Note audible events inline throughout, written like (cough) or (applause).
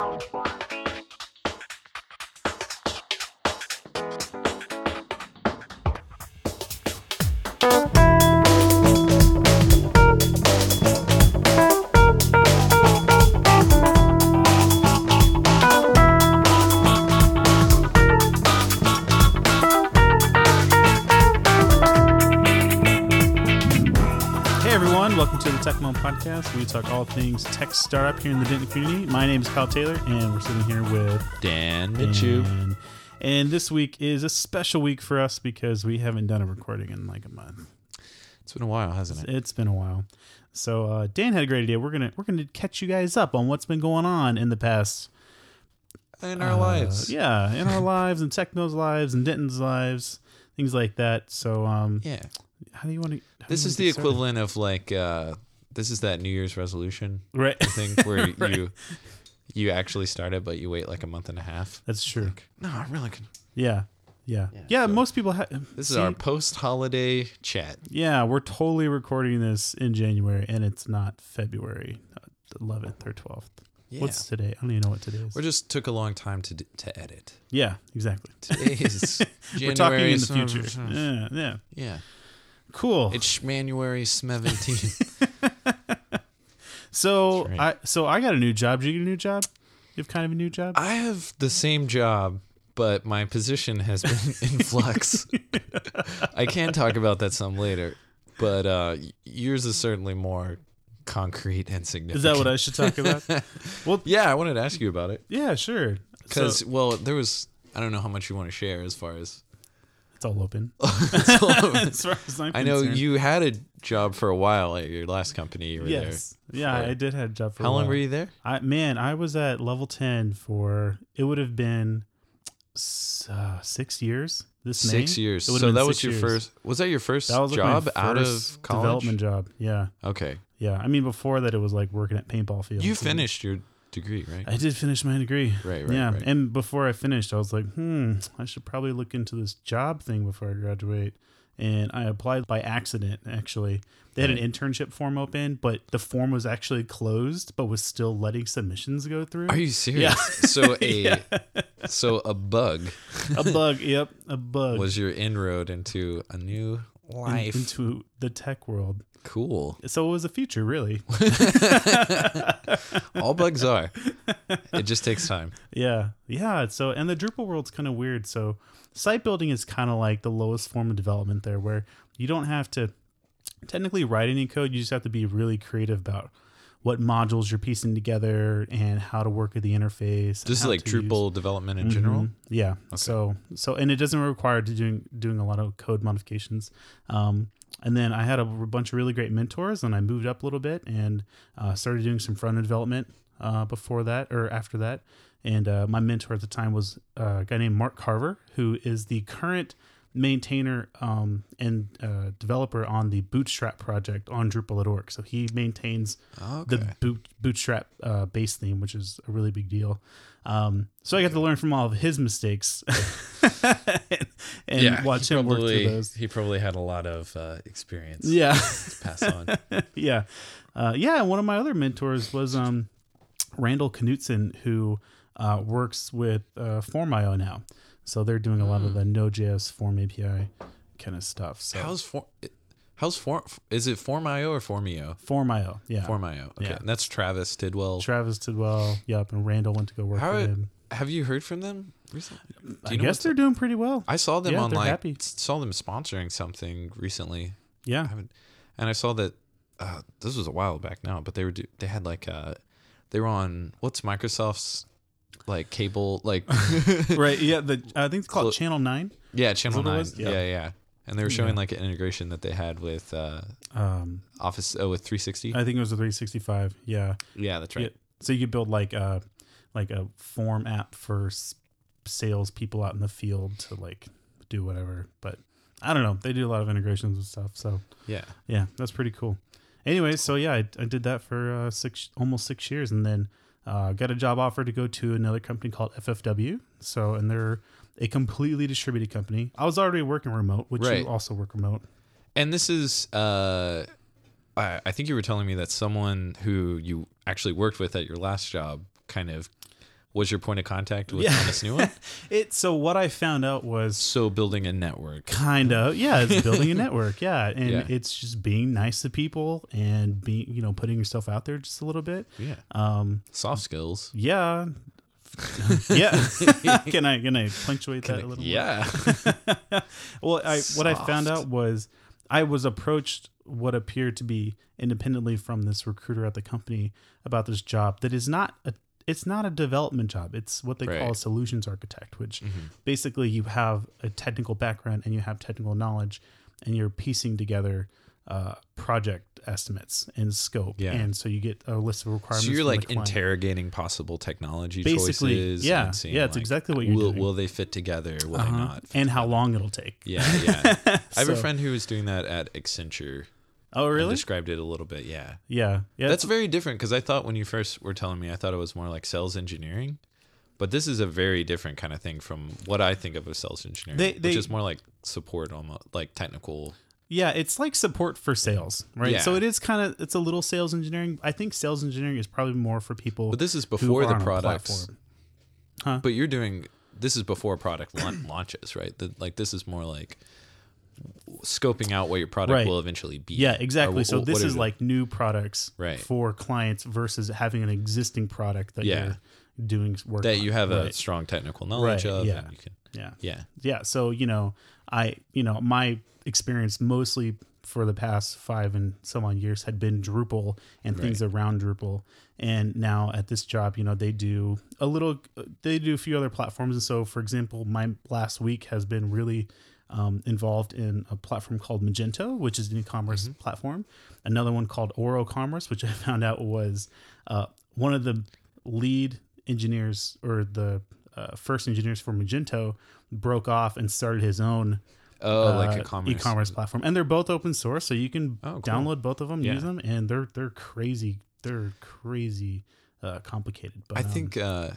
Hey We talk all things tech startup here in the Denton community. My name is Kyle Taylor, and we're sitting here with Dan Michu. Dan. And this week is a special week for us because we haven't done a recording in like a month. It's been a while, hasn't it? It's been a while. So uh, Dan had a great idea. We're gonna we're gonna catch you guys up on what's been going on in the past In our uh, lives. Yeah, in our (laughs) lives and Techno's lives and Denton's lives, things like that. So um, Yeah. how do you want to? This is the equivalent of like uh this is that New Year's resolution right? thing where (laughs) Right. you you actually started but you wait like a month and a half. That's true. No, I'm really good. Yeah, yeah, yeah. Yeah, so- most people have. This is our post holiday chat. Yeah, we're totally recording this in January, and it's not February eleventh or twelfth. Yeah. What's today? I don't even know what today is. we just took a long time to d- to edit. yeah, exactly. (laughs) Today is January. (laughs) we're talking in the future. Yeah, yeah. Yeah. Cool. It's January 17. (laughs) so That's I so I got a new job. Did you get a new job? You have kind of a new job. I have the same job, but my position has been (laughs) in flux. I can talk about that some later, but uh, yours is certainly more concrete and significant. is that what I should talk about? (laughs) well, Yeah, I wanted to ask you about it yeah, sure. because, So, well, there was. I don't know how much you want to share as far as. It's all (laughs) (laughs) open. as far as I'm I know concerned. you had a job for a while at your last company. You were Yes. Yeah, for- I did have a job for. there. How long were you there? I man, I was at level ten for it would have been uh, six years. This May. Six years. So that was your years. first. Was that your first That was like job out of college? development job. Yeah, Okay, yeah. I mean, before that, it was like working at paintball fields. you finished your degree, right? I did finish my degree. Right, right, yeah, right. and before I finished, I was like, hmm, I should probably look into this job thing before I graduate. And I applied by accident. Actually, they had an internship form open, but the form was actually closed, but was still letting submissions go through. Are you serious? So (laughs) a so a bug a bug? Yep, a bug. was your inroad into a new in- life. into the tech world. cool. So it was a future, really. (laughs) All bugs are. It just takes time. yeah, yeah. So and the Drupal world's kind of weird. So site building is kind of like the lowest form of development there, where you don't have to technically write any code. You just have to be really creative about what modules you're piecing together and how to work with the interface. This is like Drupal development in general. Mhm. Yeah. So so and it doesn't require doing doing a lot of code modifications. Um, and then I had a bunch of really great mentors, and I moved up a little bit and uh, started doing some front end development uh, before that or after that. And uh, my mentor at the time was uh, a guy named Mark Carver, who is the current maintainer um, and uh, developer on the Bootstrap project on Drupal.org. So he maintains Okay. the boot, Bootstrap uh, base theme, which is a really big deal. Um, so I got to learn from all of his mistakes (laughs) and, and watch he him work through those. He probably had a lot of uh, experience Yeah, to pass on. (laughs) yeah, uh, yeah. One of my other mentors was um, Randall Knutson, who uh, works with uh, Form.io now. So they're doing a lot of the Node.js Form API kind of stuff. So How's form? How's form? Is it Form.io or Formio? Form.io, yeah. Form.io. Okay, Yeah. and that's Travis Tidwell. Travis Tidwell. Yep, and Randall went to go work How with him. have you heard from them recently? Do I you know guess they're doing pretty well. I saw them Yeah, on like happy. saw them sponsoring something recently. Yeah, haven't, and I saw that uh, this was a while back now, but they were do, they had like uh they were on what's Microsoft's like cable like (laughs) right. Yeah, the I think it's called Clo- Channel Nine. yeah channel nine yeah. Yeah. yeah and they were showing Yeah. like an integration that they had with uh Um, Office oh with 360 I think it was a 365. Yeah. yeah that's right Yeah. So you could build like a like a form app for s- sales people out in the field to like do whatever. But I don't know. They do a lot of integrations and stuff. So yeah yeah, that's pretty cool. Anyway, so yeah, I, I did that for uh, six almost six years, and then uh, got a job offer to go to another company called FFW. So and they're a completely distributed company. I was already working remote, which Right. you also work remote. and this is uh I, I think you were telling me that someone who you actually worked with at your last job kind of was your point of contact with Yeah. on this new one. (laughs) It so what I found out was So building a network. kind of yeah, it's building a (laughs) network, yeah, and Yeah. it's just being nice to people and being you know putting yourself out there just a little bit. Yeah. Um, Soft skills. yeah, (laughs) yeah. can I can I punctuate that a little? more? Yeah. Well, I what I found out was I was approached what appeared to be independently from this recruiter at the company about this job that is not a it's not a development job. It's what they call a Mm-hmm. solutions architect, which basically you have a technical background and you have technical knowledge and you're piecing together uh, project estimates and scope. Yeah. And so you get a list of requirements. So you're like interrogating possible technology Basically, choices. yeah. and seeing, Yeah, it's like, exactly what you're will, doing. Will they fit together? Will Uh-huh. they not? and how long it'll take. Yeah, yeah. (laughs) I have a friend who was doing that at Accenture. Oh, really? described it a little bit. Yeah. Yeah. Yeah. That's very different because I thought when you first were telling me, I thought it was more like sales engineering. But this is a very different kind of thing from what I think of as sales engineering, They- which is more like support, almost like technical. Yeah, it's like support for sales, right? Yeah. So it is kind of it's a little sales engineering. I think sales engineering is probably more for people. But this is who before are the on a products. platform. But you're doing this is before product laun- launches, right? The, like this is more like scoping out what your product Right. will eventually be. Yeah, exactly. wh- So what this is like new products Right. for clients versus having an existing product that Yeah. you're doing work that on. you have a strong technical knowledge Right, of. yeah. And you can, yeah. yeah. yeah so you know i you know my experience mostly for the past five and some odd years had been drupal and things around drupal and now at this job you know they do a little they do a few other platforms and so for example my last week has been really um, involved in a platform called magento which is an e-commerce platform another one called oro commerce which (laughs) i found out was uh, one of the lead engineers or the uh, first engineers for Magento broke off and started his own Oh, like uh, a commerce. e-commerce platform, and they're both open source, so you can Oh, cool. download both of them, Yeah. use them, and they're they're crazy, they're crazy uh, complicated. But I um, think uh,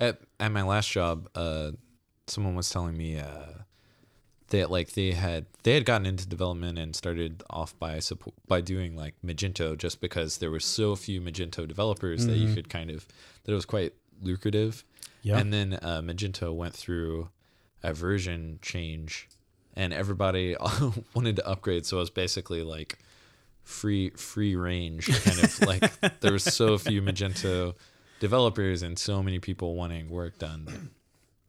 at at my last job, uh, someone was telling me uh, that like they had they had gotten into development and started off by support, by doing like Magento just because there were so few Magento developers that you could kind of that it was quite lucrative. Yeah. And then uh, Magento went through a version change, and everybody (laughs) wanted to upgrade. So it was basically like free free range kind of like there was so (laughs) few Magento developers and so many people wanting work done.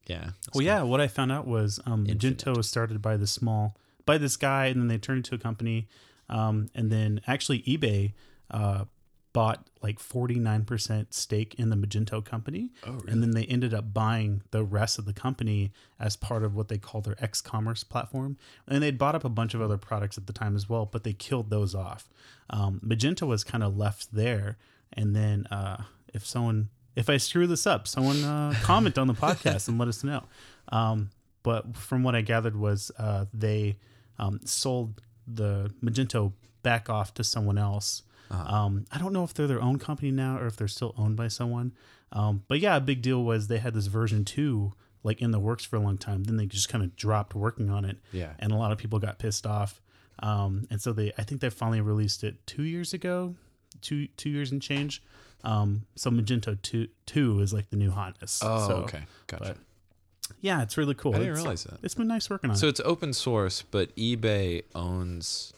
Yeah. Well, yeah. What I found out was um, Infinite. Magento was started by the small by this guy, and then they turned into a company, um, and then actually eBay uh, bought like forty nine percent stake in the Magento company, Oh, really? and then they ended up buying the rest of the company as part of what they call their X commerce platform, and they'd bought up a bunch of other products at the time as well, but they killed those off. Um, Magento was kind of left there, and then uh, if someone if I screw this up, someone uh, comment on the (laughs) podcast and let us know. Um, but from what I gathered was uh, they um, sold the Magento back off to someone else. Um, I don't know if they're their own company now or if they're still owned by someone. Um, but yeah, a big deal was they had this version two like in the works for a long time. Then they just kind of dropped working on it. Yeah. and a lot of people got pissed off. Um, and so they, I think they finally released it two years ago, two two years and change. Um, so Magento two two is like the new hotness. Oh, So, okay. Gotcha. yeah, it's really cool. I didn't It's- realize that. It's been nice working on So it. So it's open source, but eBay owns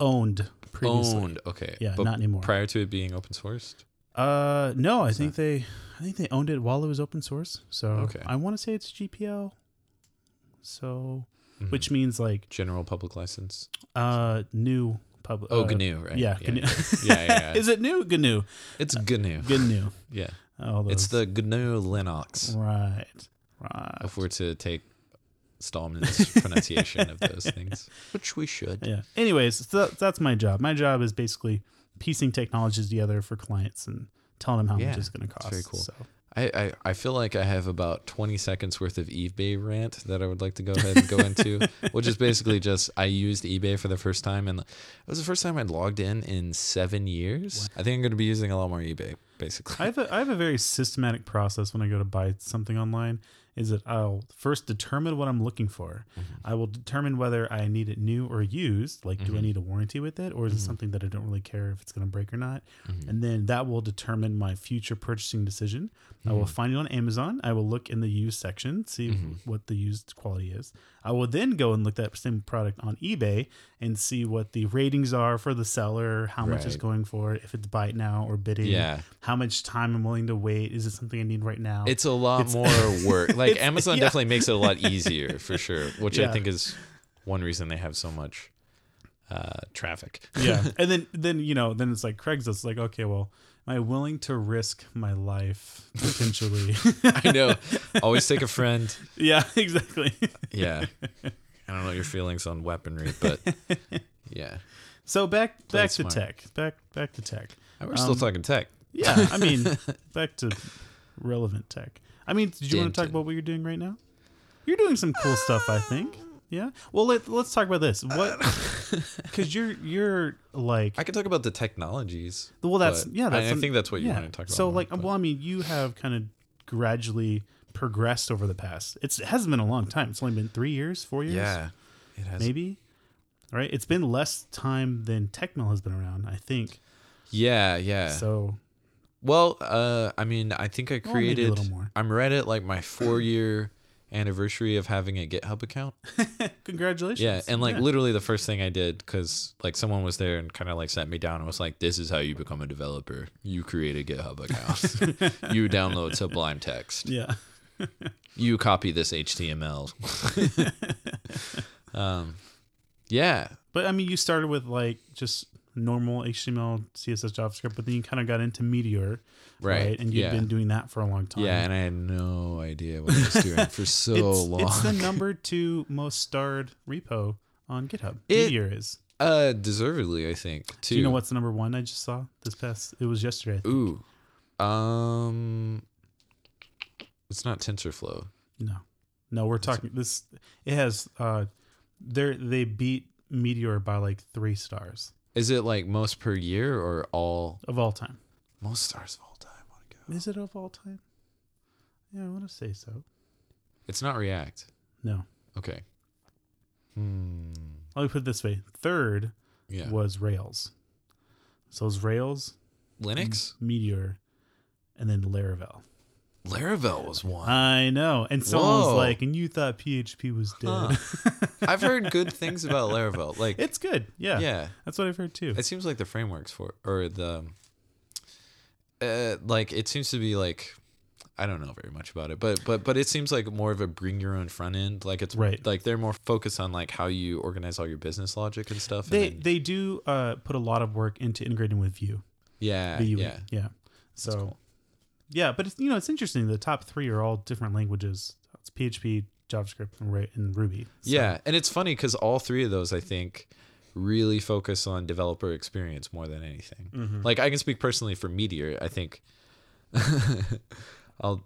Owned previously. owned. Okay. Yeah, but not anymore. Prior to it being open sourced. Uh, no, I think they, I think they owned it while it was open source. So Okay. I want to say it's GPL. So, Mhm. which means like General public license. uh new public. Oh, uh, GNU, right? Yeah, yeah, GNU. yeah, (laughs) yeah, yeah. Is it new? GNU. It's GNU. GNU. (laughs) Yeah, All it's the GNU Linux. right, right. If we're to take Stallman's (laughs) pronunciation of those things, which we should. Yeah. Anyways, so that's my job. My job is basically piecing technologies together for clients and telling them how Yeah, much it's going to cost. very cool. So. I, I, I feel like I have about 20 seconds worth of eBay rant that I would like to go ahead and go into, (laughs) which is basically just I used eBay for the first time, and it was the first time I'd logged in in seven years. I think I'm going to be using a lot more eBay. basically. I have a, I have a very systematic process when I go to buy something online. Is that I'll first determine what I'm looking for. Mm-hmm. I will determine whether I need it new or used. Like, do I Mhm. need a warranty with it, or is it Mhm. something that I don't really care if it's going to break or not? Mhm. And then that will determine my future purchasing decision. I will Mhm. find it on Amazon. I will look in the used section, see what the used quality is. I will then go and look that same product on eBay and see what the ratings are for the seller, how much it's going for, if it's buy it now or bidding, yeah, how much time I'm willing to wait. Is it something I need right now? it's a lot It's- more (laughs) work. Like Amazon yeah. definitely makes it a lot (laughs) easier for sure, which I think is one reason they have so much uh, traffic. yeah. (laughs) And then then you know, then it's like Craigslist. Like, okay, well, am I willing to risk my life potentially? (laughs) I know. Always take a friend. (laughs) yeah, exactly. Yeah. (laughs) I don't know your feelings on weaponry, but yeah. So back Play back to tech. Back back to tech. We're still Um, talking tech. Yeah, I mean, back to relevant tech. I mean, did you want to talk about what you're doing right now? You're doing some cool stuff, I think. Yeah. Well, let, let's talk about this. What? (laughs) Because you're you're like I could talk about the technologies. well, that's yeah. I- That's I some- think that's what you yeah. wanted to talk about So more, like, but- well, I mean, you have kind of gradually progressed over the past. It's, it hasn't been a long time. It's only been three years, four years, Yeah. It has. maybe. Right. It's been less time than Techmill has been around. I think. Yeah, yeah. So well, uh, I mean, I think I Well, created. little more. I'm right at like my four year anniversary of having a GitHub account. (laughs) congratulations. Yeah, and like literally the first thing I did because like someone was there and kind of like sat me down and was like, "This is how you become a developer. You create a GitHub account. (laughs) you download Sublime Text. yeah. (laughs) You copy this HTML." um, yeah, But I mean, you started with like just normal HTML, CSS, JavaScript, but then you kind of got into Meteor, right. And you've yeah. been doing that for a long time. yeah, and I had no idea what I was doing (laughs) for so it's, long. it's the number two most starred repo on GitHub. It- Meteor is. uh, deservedly, I think. Too. Do you know what's the number one I just saw this past? It was yesterday. I think. Ooh, um, it's not TensorFlow. No, no, we're talking this. It has. uh They they beat Meteor by like three stars Is it like most per year or all of all time. most stars of all time? Wanna go? Is it of all time? Yeah, I want to say so. It's not React. No, Okay. Hmm. let me put it this way: third Yeah. was Rails. So it was Rails, Linux? Meteor, and then Laravel. Laravel was one. I know. And someone was Whoa. like, and you thought PHP was dead. (laughs) I've heard good things about Laravel. Like, it's good. Yeah. yeah, That's what I've heard too. it seems like the frameworks for or the uh, like it seems to be like I don't know very much about it, but but but it seems like more of a bring your own front end. Like it's Right. Like they're more focused on like how you organize all your business logic and stuff. and They then- they do uh, put a lot of work into integrating with Vue. yeah, Vue. yeah. Yeah. So. Yeah, but it's you know it's interesting. The top three are all different languages. It's PHP, JavaScript, and, Ruby. So- Yeah, and it's funny because all three of those, I think, really focus on developer experience more than anything. Mhm. Like I can speak personally for Meteor. I think (laughs) I'll.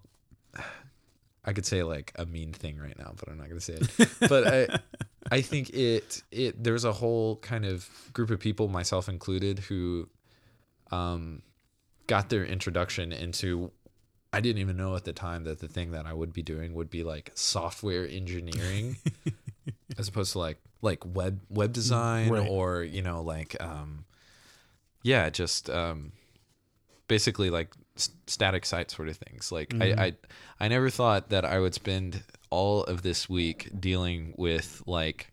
I could say like a mean thing right now, but I'm not gonna say it. (laughs) But I, I think it it there's a whole kind of group of people, myself included, who, um, got their introduction into. I didn't even know at the time that the thing that I would be doing would be like software engineering, (laughs) as opposed to like like web web design Right. or you know like um, yeah, just um, basically like s- static site sort of things. Like Mhm. I, I I never thought that I would spend all of this week dealing with like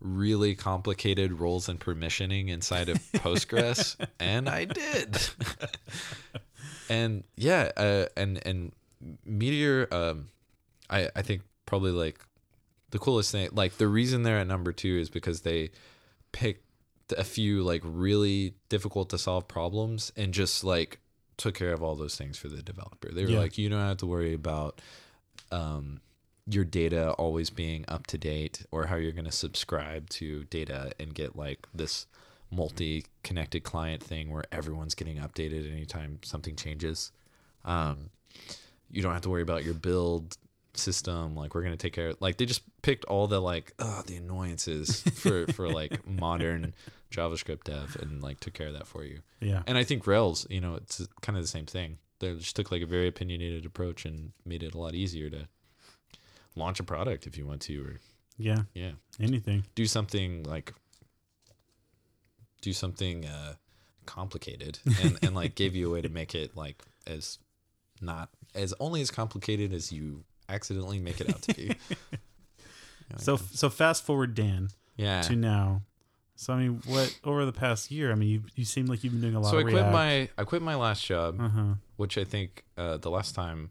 really complicated roles and permissioning inside of (laughs) Postgres, and I did. (laughs) and yeah, uh, and and Meteor, um, I I think probably like the coolest thing. Like the reason they're at number two is because they picked a few like really difficult to solve problems and just like took care of all those things for the developer. They were Yeah. like, you don't have to worry about um, your data always being up to date or how you're going to subscribe to data and get like this multi-connected client thing where everyone's getting updated anytime something changes. Um, you don't have to worry about your build system like we're gonna take care of like they just picked all the like uh the annoyances for for like (laughs) modern JavaScript dev and like took care of that for you. Yeah. And I think Rails, you know, it's kind of the same thing. They just took like a very opinionated approach and made it a lot easier to launch a product if you want to, or Yeah. yeah, Anything. do something like do something uh, complicated and, and like gave you a way to make it like as not as only as complicated as you accidentally make it out to be. (laughs) So so fast forward, Dan, yeah. to now. So I mean, what over the past year? I mean, you you seem like you've been doing a lot. So I quit React. my I quit my last job, Uh huh. which I think uh, the last time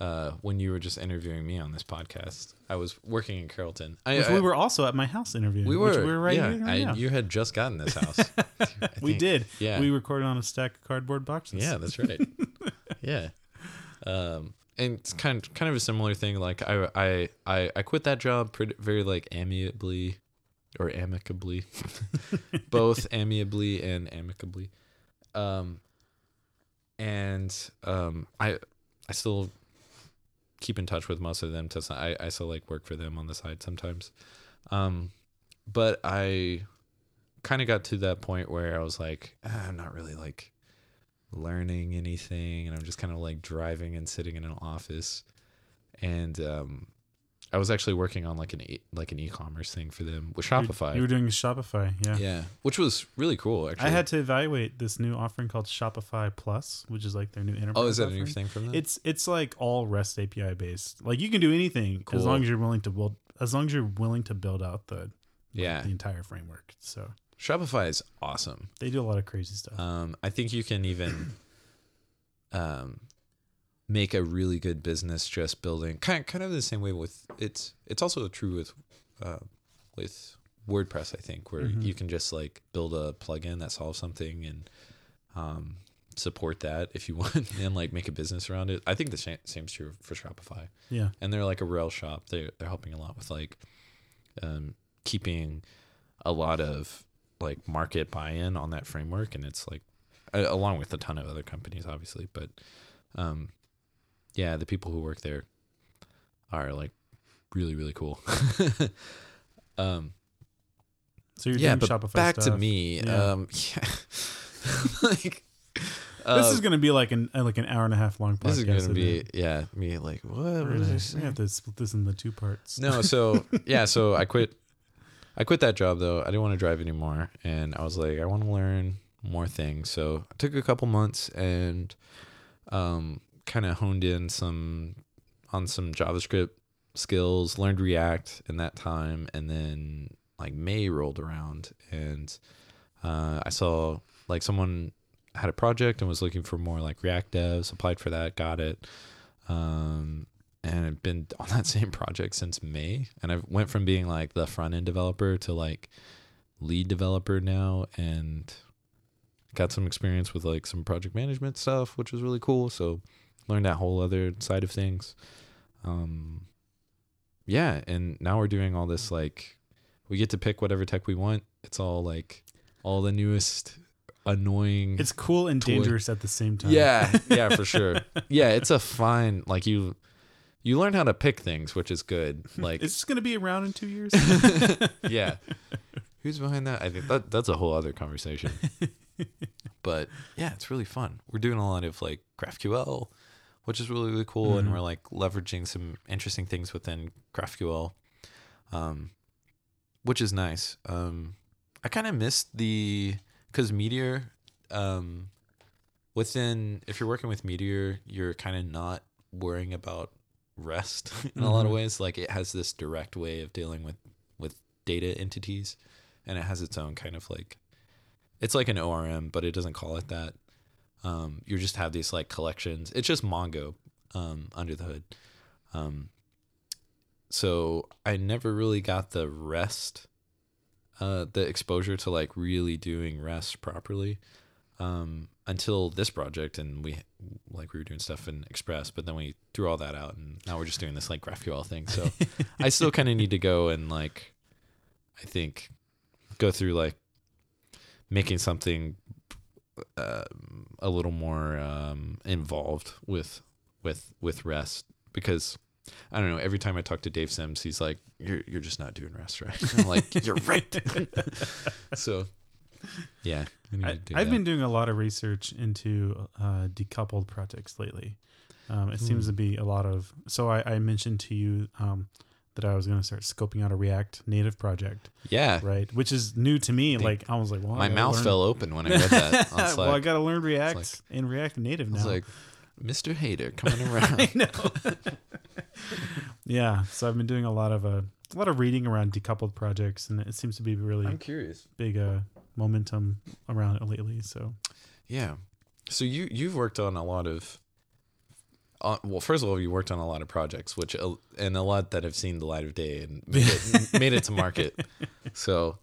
uh, when you were just interviewing me on this podcast, I was working in Carrollton. I, Which I- we were also at my house interviewing. we were Which we were right yeah, here. I, Right now. You had just gotten this (laughs) house. We did. Yeah. We recorded on a stack of cardboard boxes. Yeah, that's right. (laughs) yeah. Um, and it's kind of, kind of a similar thing. Like I, I, I, I quit that job pretty, very like amicably or amicably, (laughs) both amiably and amicably. Um, and, um, I, I still keep in touch with most of them to, I, I still like work for them on the side sometimes. Um, but I kind of got to that point where I was like, ah, I'm not really like, learning anything and I'm just kind of like driving and sitting in an office and um I was actually working on like an e- like an e-commerce thing for them with You- Shopify. You were doing Shopify. Yeah. yeah, which was really cool actually. I had to evaluate this new offering called Shopify Plus, which is like their new enterprise. Oh, is that a new thing from them? It's it's like all REST API based. Like you can do anything Cool. as long as you're willing to build as long as you're willing to build out the like, Yeah. the entire framework. So Shopify is awesome. they do a lot of crazy stuff. Um I think you can even um make a really good business just building kind kind of the same way with it's it's also true with uh, with WordPress I think where Mhm. you can just like build a plugin that solves something and um, support that if you (laughs) want and like make a business around it. I think the same same's true for Shopify yeah. and they're like a Rails shop. They they're helping a lot with like um, keeping a lot of like market buy-in on that framework, and it's like a- along with a ton of other companies, obviously. But um, yeah, the people who work there are like really really cool. (laughs) um, So you're yeah, doing but Shopify back to me. Yeah. Um, (laughs) yeah, like. This is going to be like an uh, like an hour and a half long podcast. this is gonna be it? yeah me like what, We're gonna, we have to split this into two parts. No, so (laughs) yeah, so I quit. I quit that job though. I didn't want to drive anymore, and I was like, I want to learn more things. So I took a couple months and um, kind of honed in some on some JavaScript skills. Learned React in that time, and then like May rolled around, and uh, I saw like someone had a project and was looking for more like React devs. Applied for that, got it. Um, and I've been (laughs) on that same project since May. And I went from being like the front end developer to like lead developer now, and got some experience with like some project management stuff, which was really cool. So learned that whole other side of things. Um, yeah, and now we're doing all this like we get to pick whatever tech we want. It's all like all the newest annoying It's cool and Toy. dangerous at the same time. yeah, yeah, for (laughs) sure. Yeah, it's a fine like you you learn how to pick things, which is good. Like Is this going to be around in two years? (laughs) yeah. (laughs) Who's behind that? I think that that's a whole other conversation. but yeah, it's really fun. We're doing a lot of like GraphQL, which is really really cool, and Mhm. we're like leveraging some interesting things within GraphQL, um, which is nice. Um, I kind of missed the because Meteor, um, within if you're working with Meteor, you're kind of not worrying about rest (laughs) in a lot of Mhm. ways. Like it has this direct way of dealing with with data entities, and it has its own kind of like it's like an ORM, but it doesn't call it that. Um, you just have these like collections. It's just Mongo um, under the hood. Um, so I never really got the rest, uh, the exposure to like really doing rest properly um, until this project, and we like we were doing stuff in Express, but then we threw all that out, and now we're just doing this like GraphQL thing. So (laughs) I still kind of need to go and like, I think, go through like making something uh, a little more um, involved with with with rest because I don't know. Every time I talk to Dave Sims, he's like, "You're you're just not doing rest right." (laughs) I'm like, "You're right." (laughs) so, yeah, I that. been doing a lot of research into uh, decoupled projects lately. Um, it seems to be a lot of. So I, I mentioned to you um, that I was going to start scoping out a React Native project, yeah. right? Which is new to me. like I was like, well, My mouth learn- fell open when I read that. (laughs) I was well, I got to learn React like- and React Native I now. was like, Mr. Hater (laughs) coming around. I know. (laughs) yeah, so I've been doing a lot of uh, a lot of reading around decoupled projects, and it seems to be really I'm curious. big uh, momentum around it lately. So Yeah. So you you've worked on a lot of. Uh, well, first of all, you worked on a lot of projects, which uh, and a lot that have seen the light of day and (laughs) made it, made it to market. So,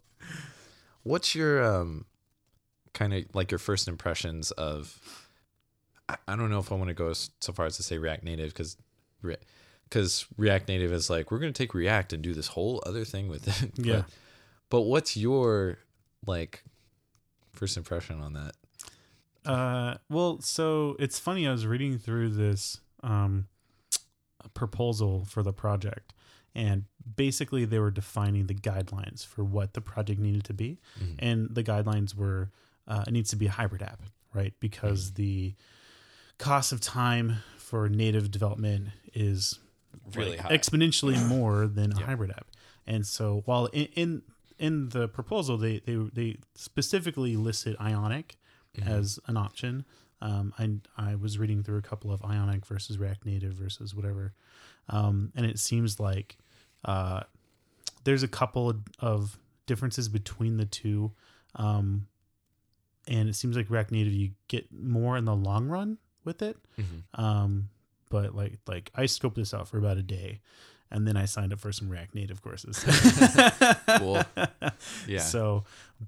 what's your um, kind of like your first impressions of? I, I don't know if I want to go so far as to say React Native because, because React Native is like we're going to take React and do this whole other thing with it. (laughs) Yeah. But, but what's your like first impression on that? Uh, well, so it's funny. I was reading through this um, proposal for the project, and basically they were defining the guidelines for what the project needed to be, Mhm. and the guidelines were uh, it needs to be a hybrid app, right? Because the cost of time for native development is Really like, high. exponentially (clears throat) more than a Yeah. hybrid app. And so while in in, in the proposal they, they they specifically listed Ionic Mhm. as an option. Um, I I was reading through a couple of Ionic versus React Native versus whatever, um, and it seems like uh, there's a couple of, differences between the two, um, and it seems like React Native you get more in the long run with it. Mhm. Um, but like like I scoped this out for about a day, and then I signed up for some React Native courses. (laughs) Cool. (laughs) Yeah. So,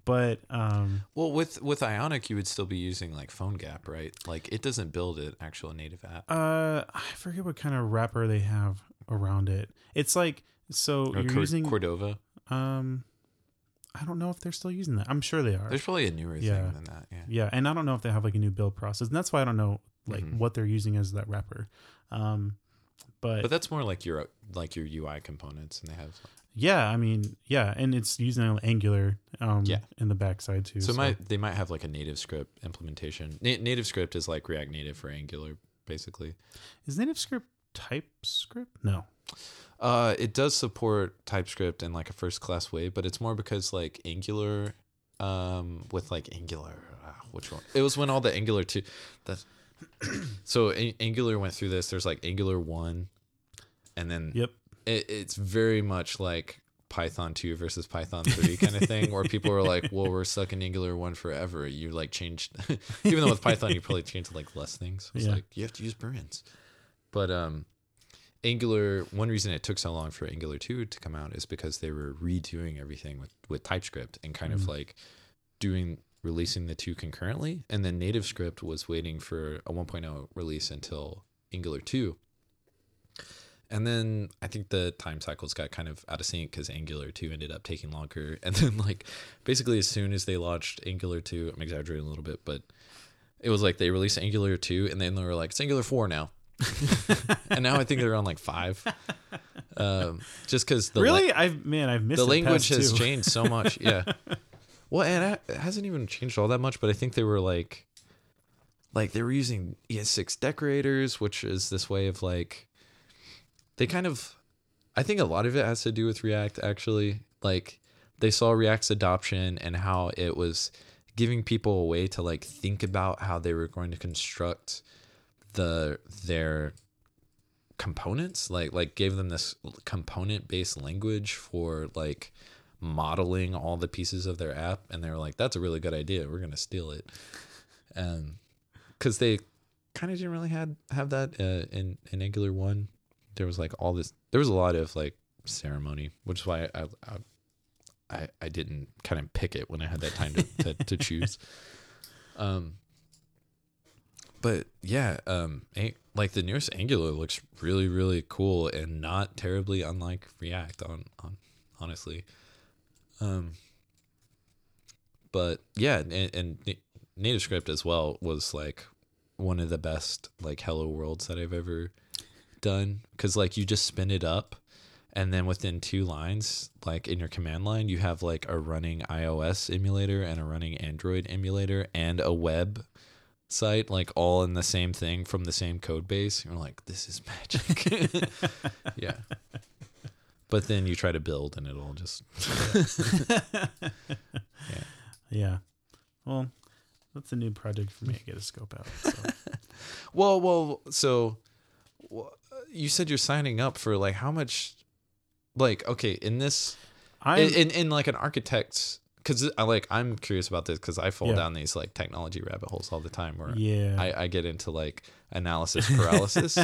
but um, Well, with with Ionic, you would still be using like PhoneGap, right? Like it doesn't build an actual native app. uh, I forget what kind of wrapper they have around it. It's like so Or you're Cor- using Cordova. um, I don't know if they're still using that. I'm sure they are. There's probably a newer Yeah. thing than that. Yeah. Yeah, and I don't know if they have like a new build process, and that's why I don't know like Mhm. what they're using as that wrapper. Um, but, But that's more like your like your UI components, and they have. yeah, I mean, yeah, and it's using Angular um, Yeah. in the backside too. So, might they might have like a native script implementation. Na- native script is like React Native for Angular, basically. is native script TypeScript? No. Uh, it does support TypeScript in like a first class way, but it's more because like Angular, um, with like Angular, uh, which one? It was when all the Angular two, that. (clears throat) so A- Angular went through this. There's like Angular one, and then Yep. it, it's very much like Python 2 versus Python 3 kind of (laughs) thing where people are like, well, we're stuck in Angular 1 forever. You like changed, (laughs) even though with Python, you probably changed like less things. It's Yeah. like, you have to use parens. But um, Angular, one reason it took so long for Angular 2 to come out is because they were redoing everything with, with TypeScript and kind of Mhm. like doing, releasing the two concurrently. And then native script was waiting for a 1.0 release until Angular 2. And then I think the time cycles got kind of out of sync because Angular 2 ended up taking longer. (laughs) And then, like, basically, as soon as they launched Angular 2, I'm exaggerating a little bit, but it was like they released Angular 2 and then they were like, it's Angular 4 now. (laughs) and now I think they're on like 5. Um, just because the, la- really? I've man, I've missed the language has changed so much. Yeah. (laughs) Well, and it hasn't even changed all that much, but I think they were like, like they were using ES6 decorators, which is this way of like, they kind of, I think a lot of it has to do with React actually. Like they saw React's adoption and how it was giving people a way to like think about how they were going to construct the their components like like gave them this component based language for like modeling all the pieces of their app and they were like that's a really good idea. We're going to steal it. And cuz they kind of didn't really had have that uh, in in angular 1 there was like all this there was a lot of like ceremony which is why i i i, I didn't kind of pick it when i had that time to to, to choose. (laughs) Um but yeah, um, like the newest Angular looks really, really cool and not terribly unlike React. On, on honestly, um, but yeah, and, and Na- NativeScript as well was like one of the best like Hello Worlds that I've ever done. Because like you just spin it up and then within two lines like in your command line you have like a running ios emulator and a running android emulator and a web site like all in the same thing from the same code base. You're like this is magic. (laughs) Yeah but then you try to build and it'll just Yeah. (laughs) yeah. Well, that's a new project for me to get a scope out. So. (laughs) well well so you said you're signing up for like how much like okay in this I in, in in like an architect's because I uh, like I'm curious about this because I fall Yeah. down these like technology rabbit holes all the time where yeah. I, I get into like analysis paralysis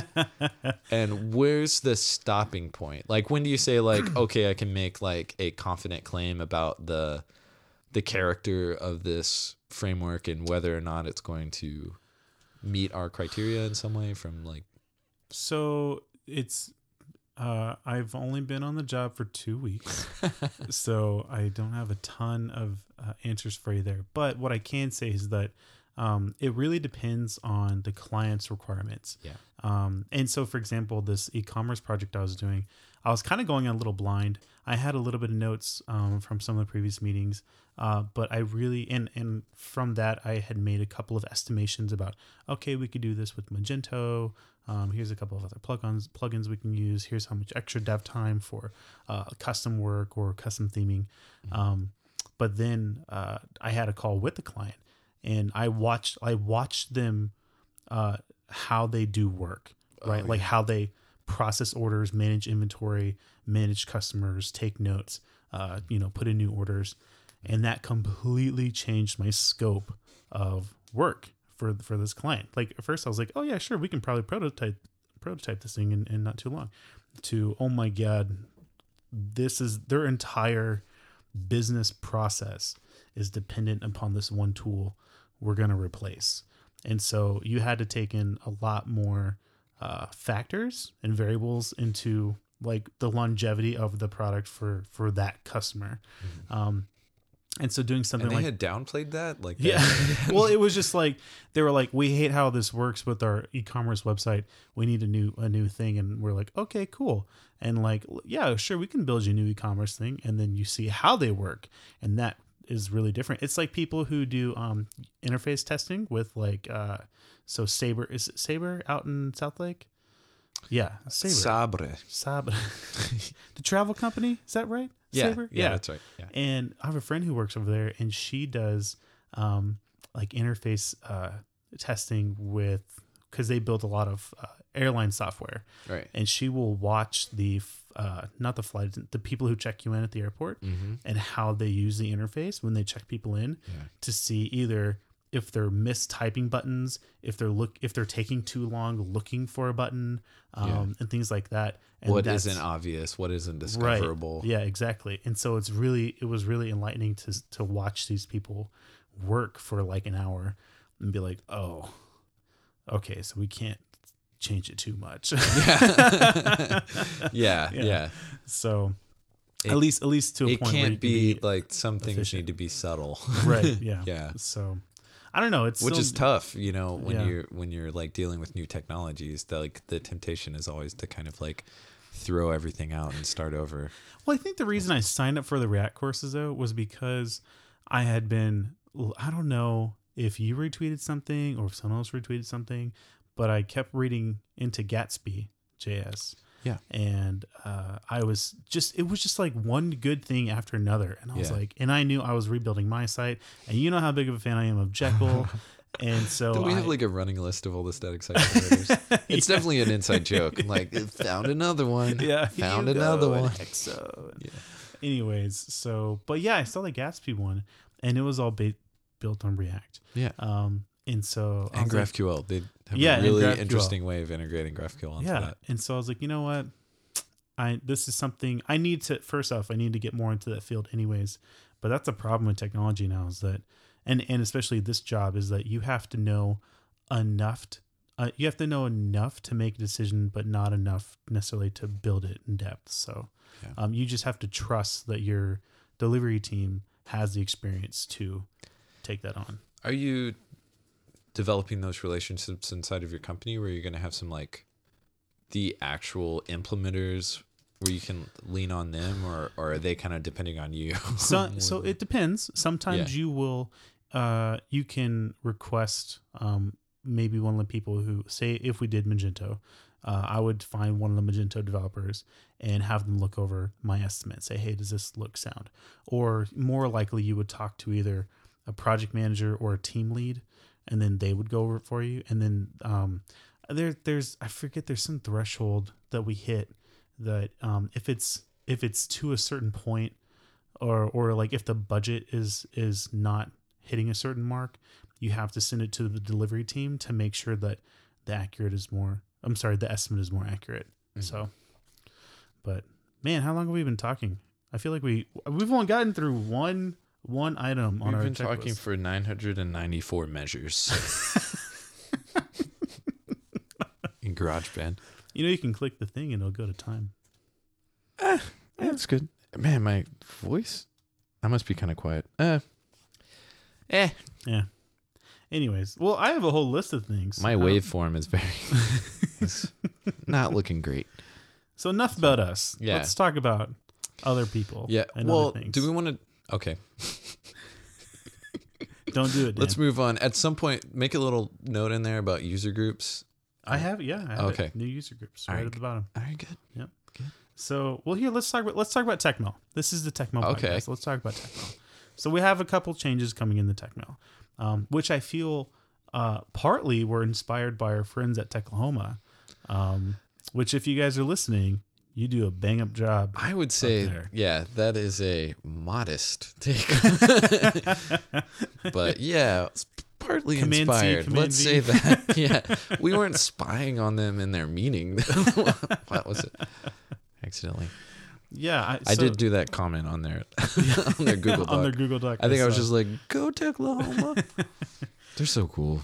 (laughs) and where's the stopping point like when do you say like (clears throat) okay I can make like a confident claim about the the character of this framework and whether or not it's going to meet our criteria in some way from like So it's uh I've only been on the job for 2 weeks. (laughs) so I don't have a ton of uh, answers for you there. But what I can say is that um it really depends on the client's requirements. Yeah. Um and so for example, this e-commerce project I was doing, I was kind of going a little blind. I had a little bit of notes um, from some of the previous meetings, uh, but I really and and from that I had made a couple of estimations about okay we could do this with Magento. Um, here's a couple of other plugins plugins we can use. Here's how much extra dev time for uh, custom work or custom theming. Um, but then uh, I had a call with the client, and I watched I watched them uh, how they do work, right? like how they process orders, manage inventory, manage customers, take notes, uh, you know, put in new orders, and that completely changed my scope of work for for this client. Like at first, I was like, oh yeah, sure, we can probably prototype prototype this thing in, in not too long. To oh my god, this is their entire business process is dependent upon this one tool we're going to replace. And so you had to take in a lot more uh, factors and variables into like the longevity of the product for for that customer. Um, and so doing something and they like had downplayed that like yeah. that- (laughs) (laughs) well, it was just like they were like, we hate how this works with our e-commerce website. We need a new a new thing, and we're like, okay, cool. And like, yeah, sure, we can build you a new e-commerce thing, and then you see how they work, and that is really different. It's like people who do um interface testing with like uh so Saber is it Saber out in South Lake? Yeah, Saber. Sabre. Saber. (laughs) the travel company, is that right? Yeah, Sabre? yeah, that's right. Yeah. And I have a friend who works over there, and she does um, like interface uh, testing with because they build a lot of uh, airline software, Right. and she will watch the uh, not the flight the people who check you in at the airport Mm-hmm. and how they use the interface when they check people in Yeah. to see either if they're mistyping buttons, if they're look if they're taking too long looking for a button, um, Yeah. and things like that. And What isn't obvious? What isn't discoverable? yeah, exactly. And so it's really it was really enlightening to to watch these people work for like an hour and be like, "Oh, okay, so we can't change it too much." (laughs) (laughs) yeah, Yeah. yeah. so It- at least at least to a It point can't can be, like some things need to be subtle. (laughs) right, yeah. yeah. So I don't know, it's Which still- is tough, you know, when Yeah. you're when you're like dealing with new technologies. The, like the temptation is always to kind of like throw everything out and start over. Well, I think the reason I signed up for the React courses though was because I had been I don't know if you retweeted something or if someone else retweeted something, but I kept reading into Gatsby JS. Yeah. And uh, I was just it was just like one good thing after another. And I was Yeah. like and I knew I was rebuilding my site. And you know how big of a fan I am of Jekyll. (laughs) and so Don't we have like a running list of all the static site generators? (laughs) It's definitely an inside joke. I'm (laughs) like, found another one. yeah, Found another one. Hexo. Yeah. Anyways, so but yeah, I saw the Gatsby one, and it was all ba- built on React. Yeah. Um, and so I And was like- GraphQL. They have Yeah, a really GraphQL. interesting way of integrating GraphQL onto yeah, that. and so I was like, you know what, I this is something I need to. First off, I need to get more into that field, anyways. But that's a problem with technology now is that, and and especially this job is that you have to know enough. t- uh, you have to know enough to make a decision, but not enough necessarily to build it in depth. So, Yeah. um, you just have to trust that your delivery team has the experience to take that on. Are you developing those relationships inside of your company where you're going to have some like the actual implementers where you can lean on them, or, or are they kind of depending on you? (laughs) So so it depends. Sometimes you will uh you can request um maybe one of the people who say if we did Magento, uh, I would find one of the Magento developers and have them look over my estimate. Say, hey, does this look sound? Or more likely, you would talk to either a project manager or a team lead, and then they would go over it for you. And then um, there, there's I forget there's some threshold that we hit that um, if it's if it's to a certain point, or or like if the budget is is not hitting a certain mark, you have to send it to the delivery team to make sure that the accurate is more I'm sorry, the estimate is more accurate. Mm-hmm. So, but man, how long have we been talking? I feel like we we've only gotten through one one item on our We've our been checklist. talking for 994 measures (laughs) in GarageBand. You know, you can click the thing and it'll go to time. That's good. Man, my voice. I must be kind of quiet. Uh, eh. Yeah. Anyways, well, I have a whole list of things. My Um, waveform is very. (laughs) it's not looking great. So enough about us. Yeah. Let's talk about other people. Yeah. And well, other things. do we want to? Okay. (laughs) Don't do it. Dan. Let's move on. At some point, make a little note in there about user groups. I have yeah. I have Okay. it. New user groups All right at the bottom. All right, good. Yep. Good. So, well, here let's talk about let's talk about TechMill. This is the TechMill Okay. podcast. Let's talk about TechMill. So we have a couple changes coming in the TechMill, um, which I feel uh, partly were inspired by our friends at Techlahoma. Um, which, if you guys are listening, you do a bang up job. I would say, yeah, that is a modest take. (laughs) but yeah, it's partly Command inspired. Command Let's V. say that. (laughs) Yeah, we weren't spying on them in their meeting. (laughs) what was it? Accidentally. Yeah, I, I so- did do that comment on their on their Google Doc. on their Google Doc. I think I was just like, "Go Techlahoma." They're so cool.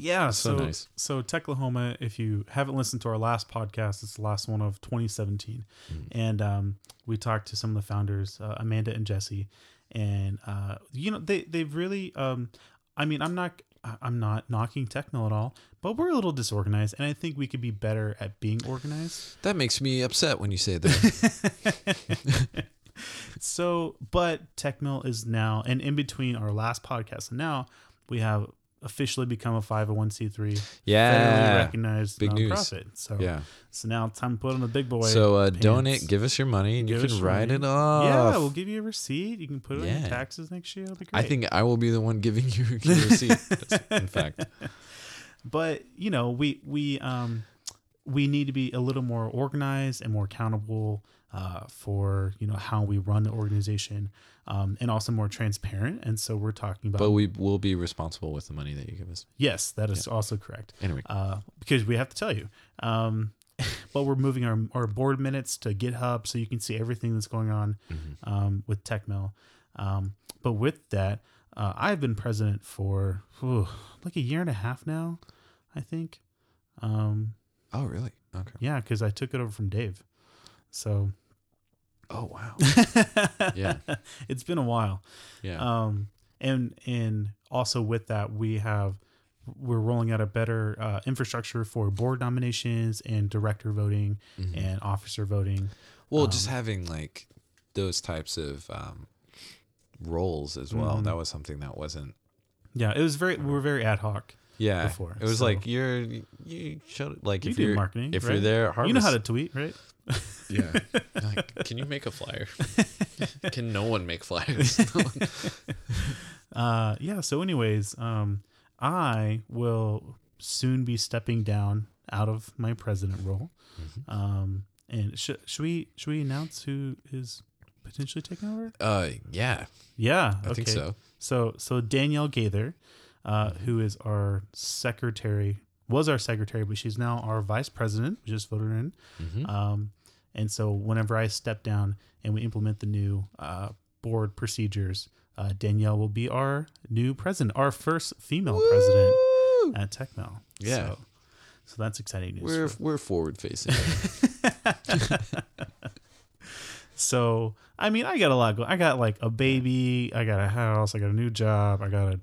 Yeah, So so nice. so Techlahoma. If you haven't listened to our last podcast, it's the last one of 2017, Mm. and um, we talked to some of the founders, uh, Amanda and Jesse, and uh, you know they they've really. Um, I mean, I'm not I'm not knocking TechMill at all, but we're a little disorganized, and I think we could be better at being organized. That makes me upset when you say that. (laughs) So, but TechMill is now, and in between our last podcast and now, we have officially become a 501c3 federally yeah. recognized Big news. nonprofit. So Yeah. So now time to put on the big boy. So uh, donate, give us your money, and you Give us can write money. it off. Yeah, we'll give you a receipt. You can put it on your taxes next year. It'll be great. I think I will be the one giving you (laughs) a receipt. in fact, (laughs) but you know, we we um we need to be a little more organized and more accountable uh, for you know how we run the organization, um, and also more transparent. And so we're talking about but we will be responsible with the money that you give us. yes, that is also correct. Anyway, uh, because we have to tell you. Um, (laughs) but we're moving our, our board minutes to GitHub so you can see everything that's going on Mm-hmm. um, with TechMill. Um, but with that, uh, I've been president for whew, like a year and a half now, I think. Um, oh really? Okay. yeah, because I took it over from Dave. So Oh wow. Yeah. (laughs) it's been a while. Yeah. Um, and and also with that, we have we're rolling out a better uh, infrastructure for board nominations and director voting Mhm. and officer voting. Well, um, just having like those types of um, roles as well. Mhm. That was something that wasn't. Yeah, it was very we were very ad hoc. Yeah. Before, it was so- like you're you showed like You if do you're marketing, if right? you're there Harvest. You know how to tweet, right? (laughs) Yeah. like, can you make a flyer? (laughs) can no one make flyers? (laughs) Uh, yeah. So, anyways, um, I will soon be stepping down out of my president role. Mm-hmm. Um, and should should we should we announce who is potentially taking over? uh, yeah, Yeah, I think okay. so. So so Danielle Gaither, uh, who is our secretary, was our secretary, but she's now our vice president. We just voted in. Mhm. Um, and so whenever I step down and we implement the new uh, board procedures, uh, Danielle will be our new president, our first female president at TechMill. Yeah. So, so that's exciting news. We're for- we're forward facing. (laughs) so I mean, I got a lot going. I got like a baby. I got a house. I got a new job. I got a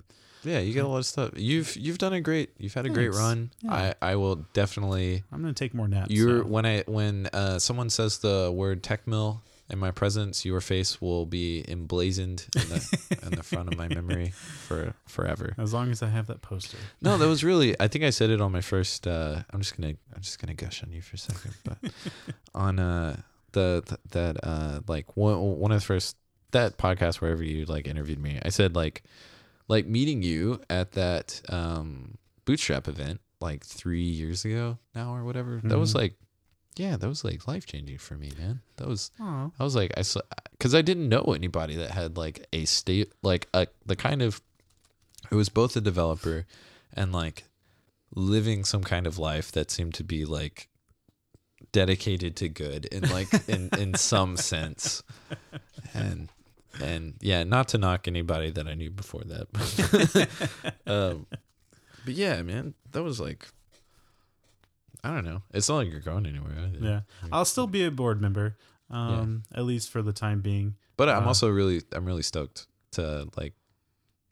Yeah, you get a lot of stuff. You've you've done a great. You've had a great Thanks. run. Yeah. I I will definitely. I'm gonna take more naps. You're so. when I when uh, someone says the word tech mill in my presence, your face will be emblazoned in the in the front of my memory (laughs) for forever. as long as I have that poster. No, that was (laughs) really. I think I said it on my first. Uh, I'm just gonna. I'm just gonna gush on you for a second, but (laughs) on uh the th- that uh like one one of the first that podcast wherever you like interviewed me, I said like like meeting you at that um bootstrap event like three years ago now or whatever. That was Mhm. like. Yeah, that was like life changing for me, man. That was Oh, I was like, I saw, because I didn't know anybody that had like a state like a the kind of it was both a developer and like living some kind of life that seemed to be like dedicated to good in like in in some sense (laughs) and and yeah not to knock anybody that i knew before that but, (laughs) um, but yeah man that was like i don't know it's not like you're going anywhere either. yeah. I'll still be a board member, um, at least for the time being. But I'm Uh, also really I'm really stoked to like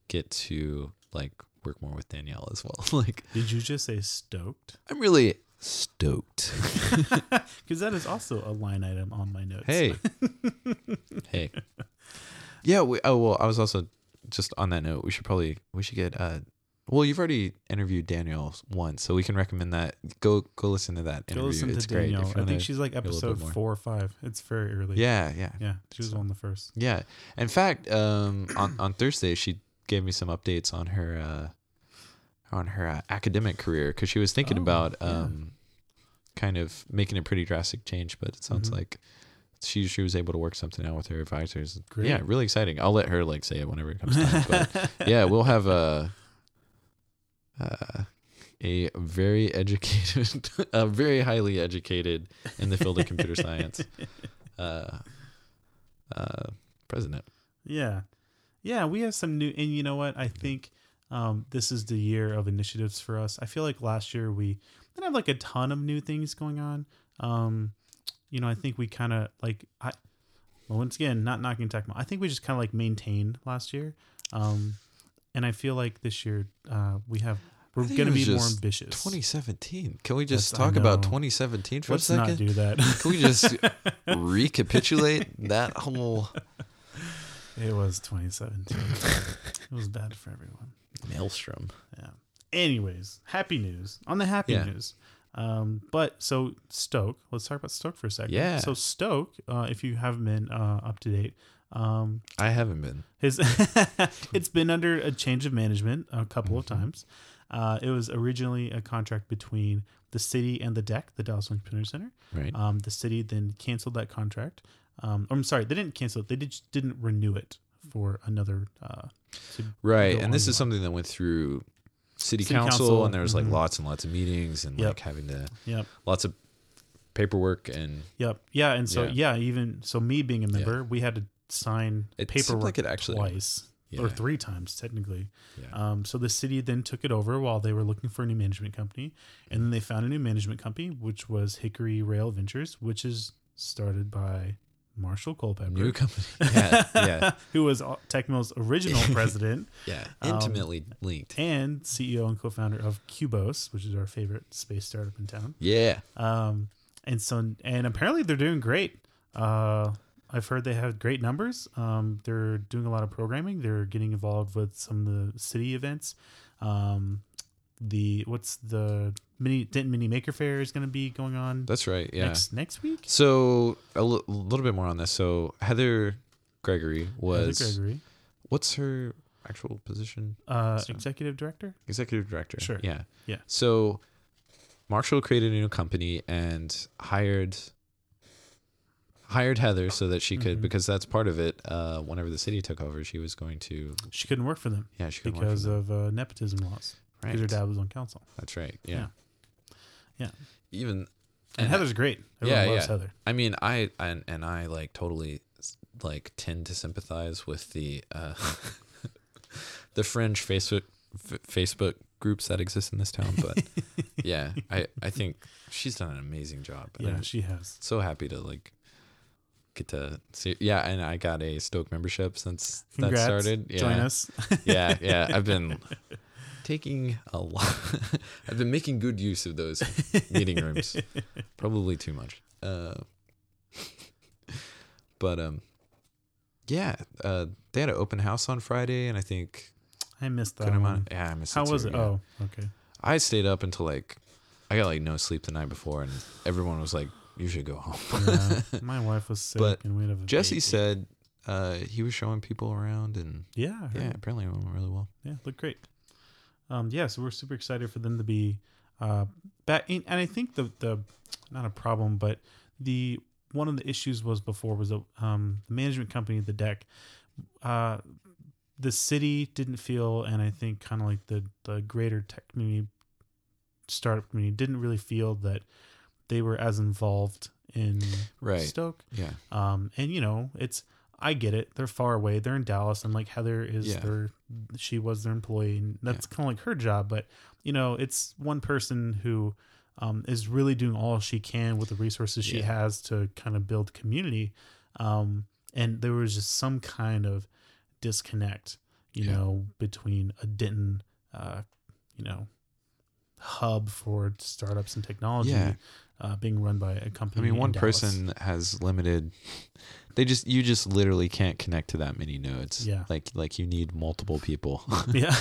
get to like work more with Danielle as well. (laughs) like Did you just say stoked? I'm really stoked. (laughs) Because that is also a line item on my notes. hey. hey. Yeah, we, oh well, I was also just on that note, we should probably we should get uh well, you've already interviewed Danielle once, so we can recommend that. Go go listen to that Go interview. listen it's to great. Danielle. I think she's like a little bit episode four or five. It's very early. Yeah, yeah. Yeah. She was So- one of the first. Yeah. In fact, um, on on Thursday she gave me some updates on her uh, on her uh, academic career because she was thinking Oh, about yeah. um, kind of making a pretty drastic change, but it sounds Mhm. like she she was able to work something out with her advisors. Great. Yeah, really exciting. I'll let her like say it whenever it comes time. But (laughs) yeah, we'll have a. Uh, a very educated, (laughs) a very highly educated in the field of computer (laughs) science, uh, uh, president. Yeah. Yeah, we have some new and you know what? I think um, this is the year of initiatives for us. I feel like last year we didn't have like a ton of new things going on. Um, you know, I think we kind of like I well, once again, not knocking TechMill. I think we just kind of like maintained last year. Um, and I feel like this year uh, we have we're going to be more ambitious. 2017. Can we just I talk about 2017 for Let's a not second? do that. Can we just (laughs) recapitulate that whole it was 2017. it was bad for everyone. maelstrom? Yeah. Anyways, happy news on the happy Yeah. news. Um, but so Stoke, let's talk about Stoke for a second. Yeah. So Stoke, uh, if you haven't been uh, up to date, um, I haven't been. his (laughs) it's been under a change of management a couple of Mm-hmm. times. Uh, it was originally a contract between the city and the DEC, the Dallas Computer Center. Right. Um, the city then canceled that contract. Um, I'm sorry, they didn't cancel it. They did, just didn't renew it for another. Uh, right. And this is something that went through city, City council, council, and there was like mhm. lots and lots of meetings and Yep. like having to Yep. lots of paperwork and Yep. Yeah, and so Yeah. yeah, even so, me being a member, we had to sign It paperwork like it actually- twice or three times technically. yeah. Um, so the city then took it over while they were looking for a new management company, and then they found a new management company, which was Hickory Rail Ventures, which is started by Marshall Culpepper, new (laughs) company. Yeah. Yeah. (laughs) who was TechMill's original (laughs) president Yeah. Um, Intimately linked. and CEO and co-founder of Kubos, which is our favorite space startup in town. Yeah. Um, and so, and apparently they're doing great. Uh, I've heard they have great numbers. Um, they're doing a lot of programming. They're getting involved with some of the city events. Um, the what's the mini Denton Mini Maker Faire is going to be going on That's right. Yeah. next next week. So a l- little bit more on this. So Heather Gregory Heather was Gregory, what's her actual position? uh, So- executive director. Executive director. Sure. Yeah. Yeah. So Marshall created a new company and hired hired Heather so that she could Mhm. because that's part of it. Uh, whenever the city took over, she was going to She couldn't work for them yeah she because of uh, nepotism laws. Because her right. dad was on council. That's right. Yeah. Yeah. Even And, Heather's great. Everyone Yeah, loves yeah. Heather. I mean, I and, and I like totally like tend to sympathize with the uh, (laughs) the fringe Facebook f- Facebook groups that exist in this town. But (laughs) yeah, I I think she's done an amazing job. Yeah, I'm she has. so happy to like get to see. Yeah, and I got a Stoke membership since Congrats. that started. Yeah. Join us. yeah, yeah. I've been (laughs) taking a lot. (laughs) I've been making good use of those (laughs) meeting rooms. Probably too much. Uh, (laughs) but um, yeah. Uh, they had an open house on Friday, and I think I missed that mind- Yeah, I missed. How it was too, it? yeah. Oh, okay. I stayed up until like I got like no sleep the night before, and everyone was like, "You should go home." Yeah, my wife was sick, But and we had a Jesse baby. said uh, he was showing people around, and "Yeah, yeah, apparently it went really well. yeah, looked great." Um, yeah, so we're super excited for them to be uh, back. In, and I think the the not a problem, but the one of the issues was before was the um, the management company, of the DEC. Uh, the city didn't feel, and I think kind of like the the greater tech community, startup community, didn't really feel that they were as involved in Right. Stoke. Yeah, Um, and you know, it's I get it. They're far away. They're in Dallas, and like Heather is Yeah. their she was their employee, and that's kind of like her job. But you know, it's one person who um, is really doing all she can with the resources she Yeah. has to kind of build community. Um, and there was just some kind of disconnect, you Yeah. know, between a Denton, uh, you know, hub for startups and technology. Yeah. Uh, being run by a company. I mean, one Dallas. person has limited. They just you just literally can't connect to that many nodes. Yeah. like like you need multiple people. (laughs) yeah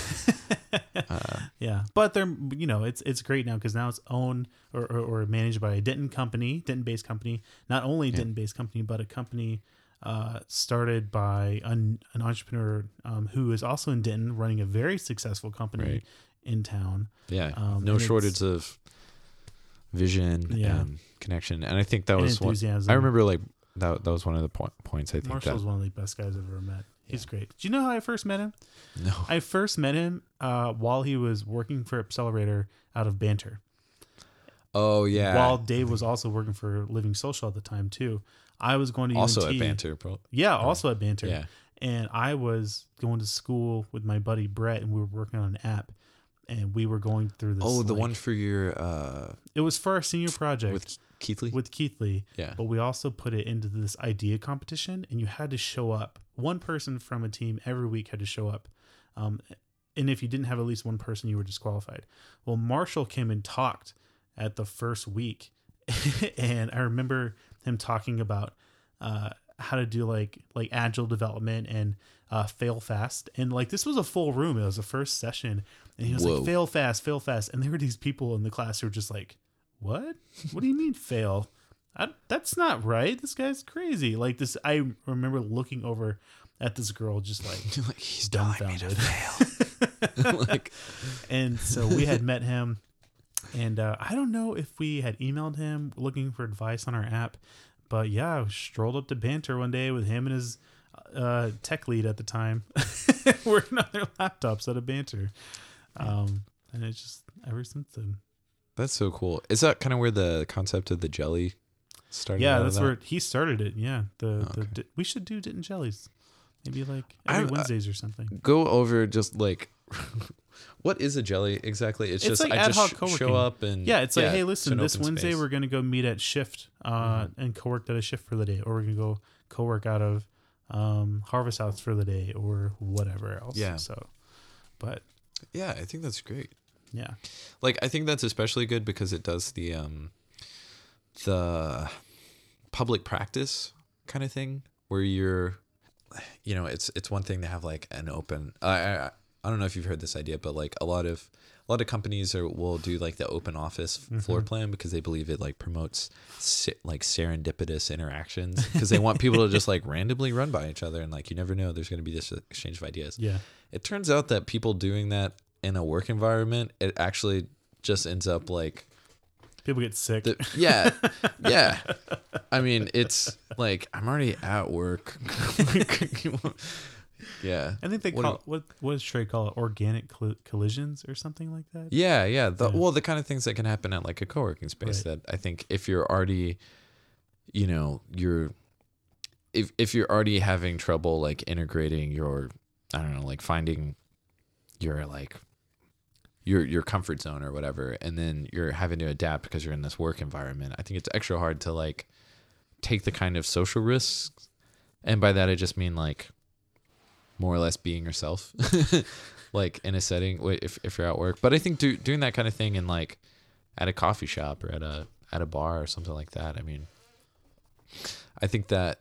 uh, yeah but they're you know it's it's great now because now it's owned or, or, or managed by a denton company denton based company not only denton based company but a company uh, started by an, an entrepreneur um, who is also in denton running a very successful company Right. in town yeah, Um, no shortage of vision Yeah. and connection, and I think that and was one. I remember like that. That was one of the po- points. I think marshall's that one of the best guys i've ever met he's great do you know how i first met him no. i first met him uh, while he was working for accelerator out of banter Oh yeah. while Dave was also working for Living Social at the time too. I was going to also UNT. at Banter, bro. Yeah, also at Banter. Yeah. And I was going to school with my buddy Brett, and we were working on an app, and we were going through this. Oh, the like- one for your uh It was for our senior project with with, Keithley. Yeah. But we also put it into this idea competition, and you had to show up. One person from a team every week had to show up. Um, and if you didn't have at least one person, you were disqualified. Well, Marshall came and talked at the first week, (laughs) and I remember him talking about uh, how to do like like agile development and uh, fail fast. And like this was a full room; it was the first session, and he was Whoa. like, "Fail fast, fail fast," and there were these people in the class who were just like, "What? What do you mean fail?" I, that's not right. This guy's crazy. Like this, I remember looking over at this girl, just like (laughs) like he's telling me to dumbfounded. fail. (laughs) (laughs) like and so we had met him, and uh, I don't know if we had emailed him looking for advice on our app, but yeah, I strolled up to Banter one day with him and his uh, tech lead at the time, working on their laptops at a Banter, um, and it's just ever since then. That's so cool. Is that kind of where the concept of the jelly started? Yeah, that's that? where he started it. Yeah, the, Oh, the okay. di- we should do Denton jellies, maybe like every I- Wednesdays or something. go over just like (laughs) what is a jelly exactly? It's, It's just like I ad just hoc co-working. show up and Yeah, it's like, hey, listen, this Wednesday space. Mm-hmm. we're gonna go meet at Shift uh, and co-work at a Shift for the day, or we're gonna go co-work out of um, Harvest House for the day, or whatever else. Yeah. So, but yeah, I think that's great. Yeah, Like I think that's especially good because it does the um the public practice kind of thing where you're you know, it's it's one thing to have like an open I I, I don't know if you've heard this idea, but like a lot of a lot of companies are, will do like the open office floor plan because they believe it like promotes se- like serendipitous interactions because they want people to just like (laughs) randomly run by each other and like you never know there's going to be this exchange of ideas. yeah, It turns out that people doing that in a work environment, it actually just ends up like people get sick. the, yeah, yeah. I mean, it's like I'm already at work. (laughs) yeah, I think they what call do- it, what what does Trey call it? Organic colli- collisions or something like that. yeah, yeah. The, Yeah. Well, the kind of things that can happen at like a co-working space Right. that I think if you're already, you know, you're if if you're already having trouble like integrating your, I don't know, like finding your like your your comfort zone or whatever and then you're having to adapt because you're in this work environment i think it's extra hard to like take the kind of social risks, and by that I just mean like more or less being yourself, (laughs) like in a setting if if you're at work. But I think do, doing that kind of thing in like at a coffee shop or at a at a bar or something like that. I mean, I think that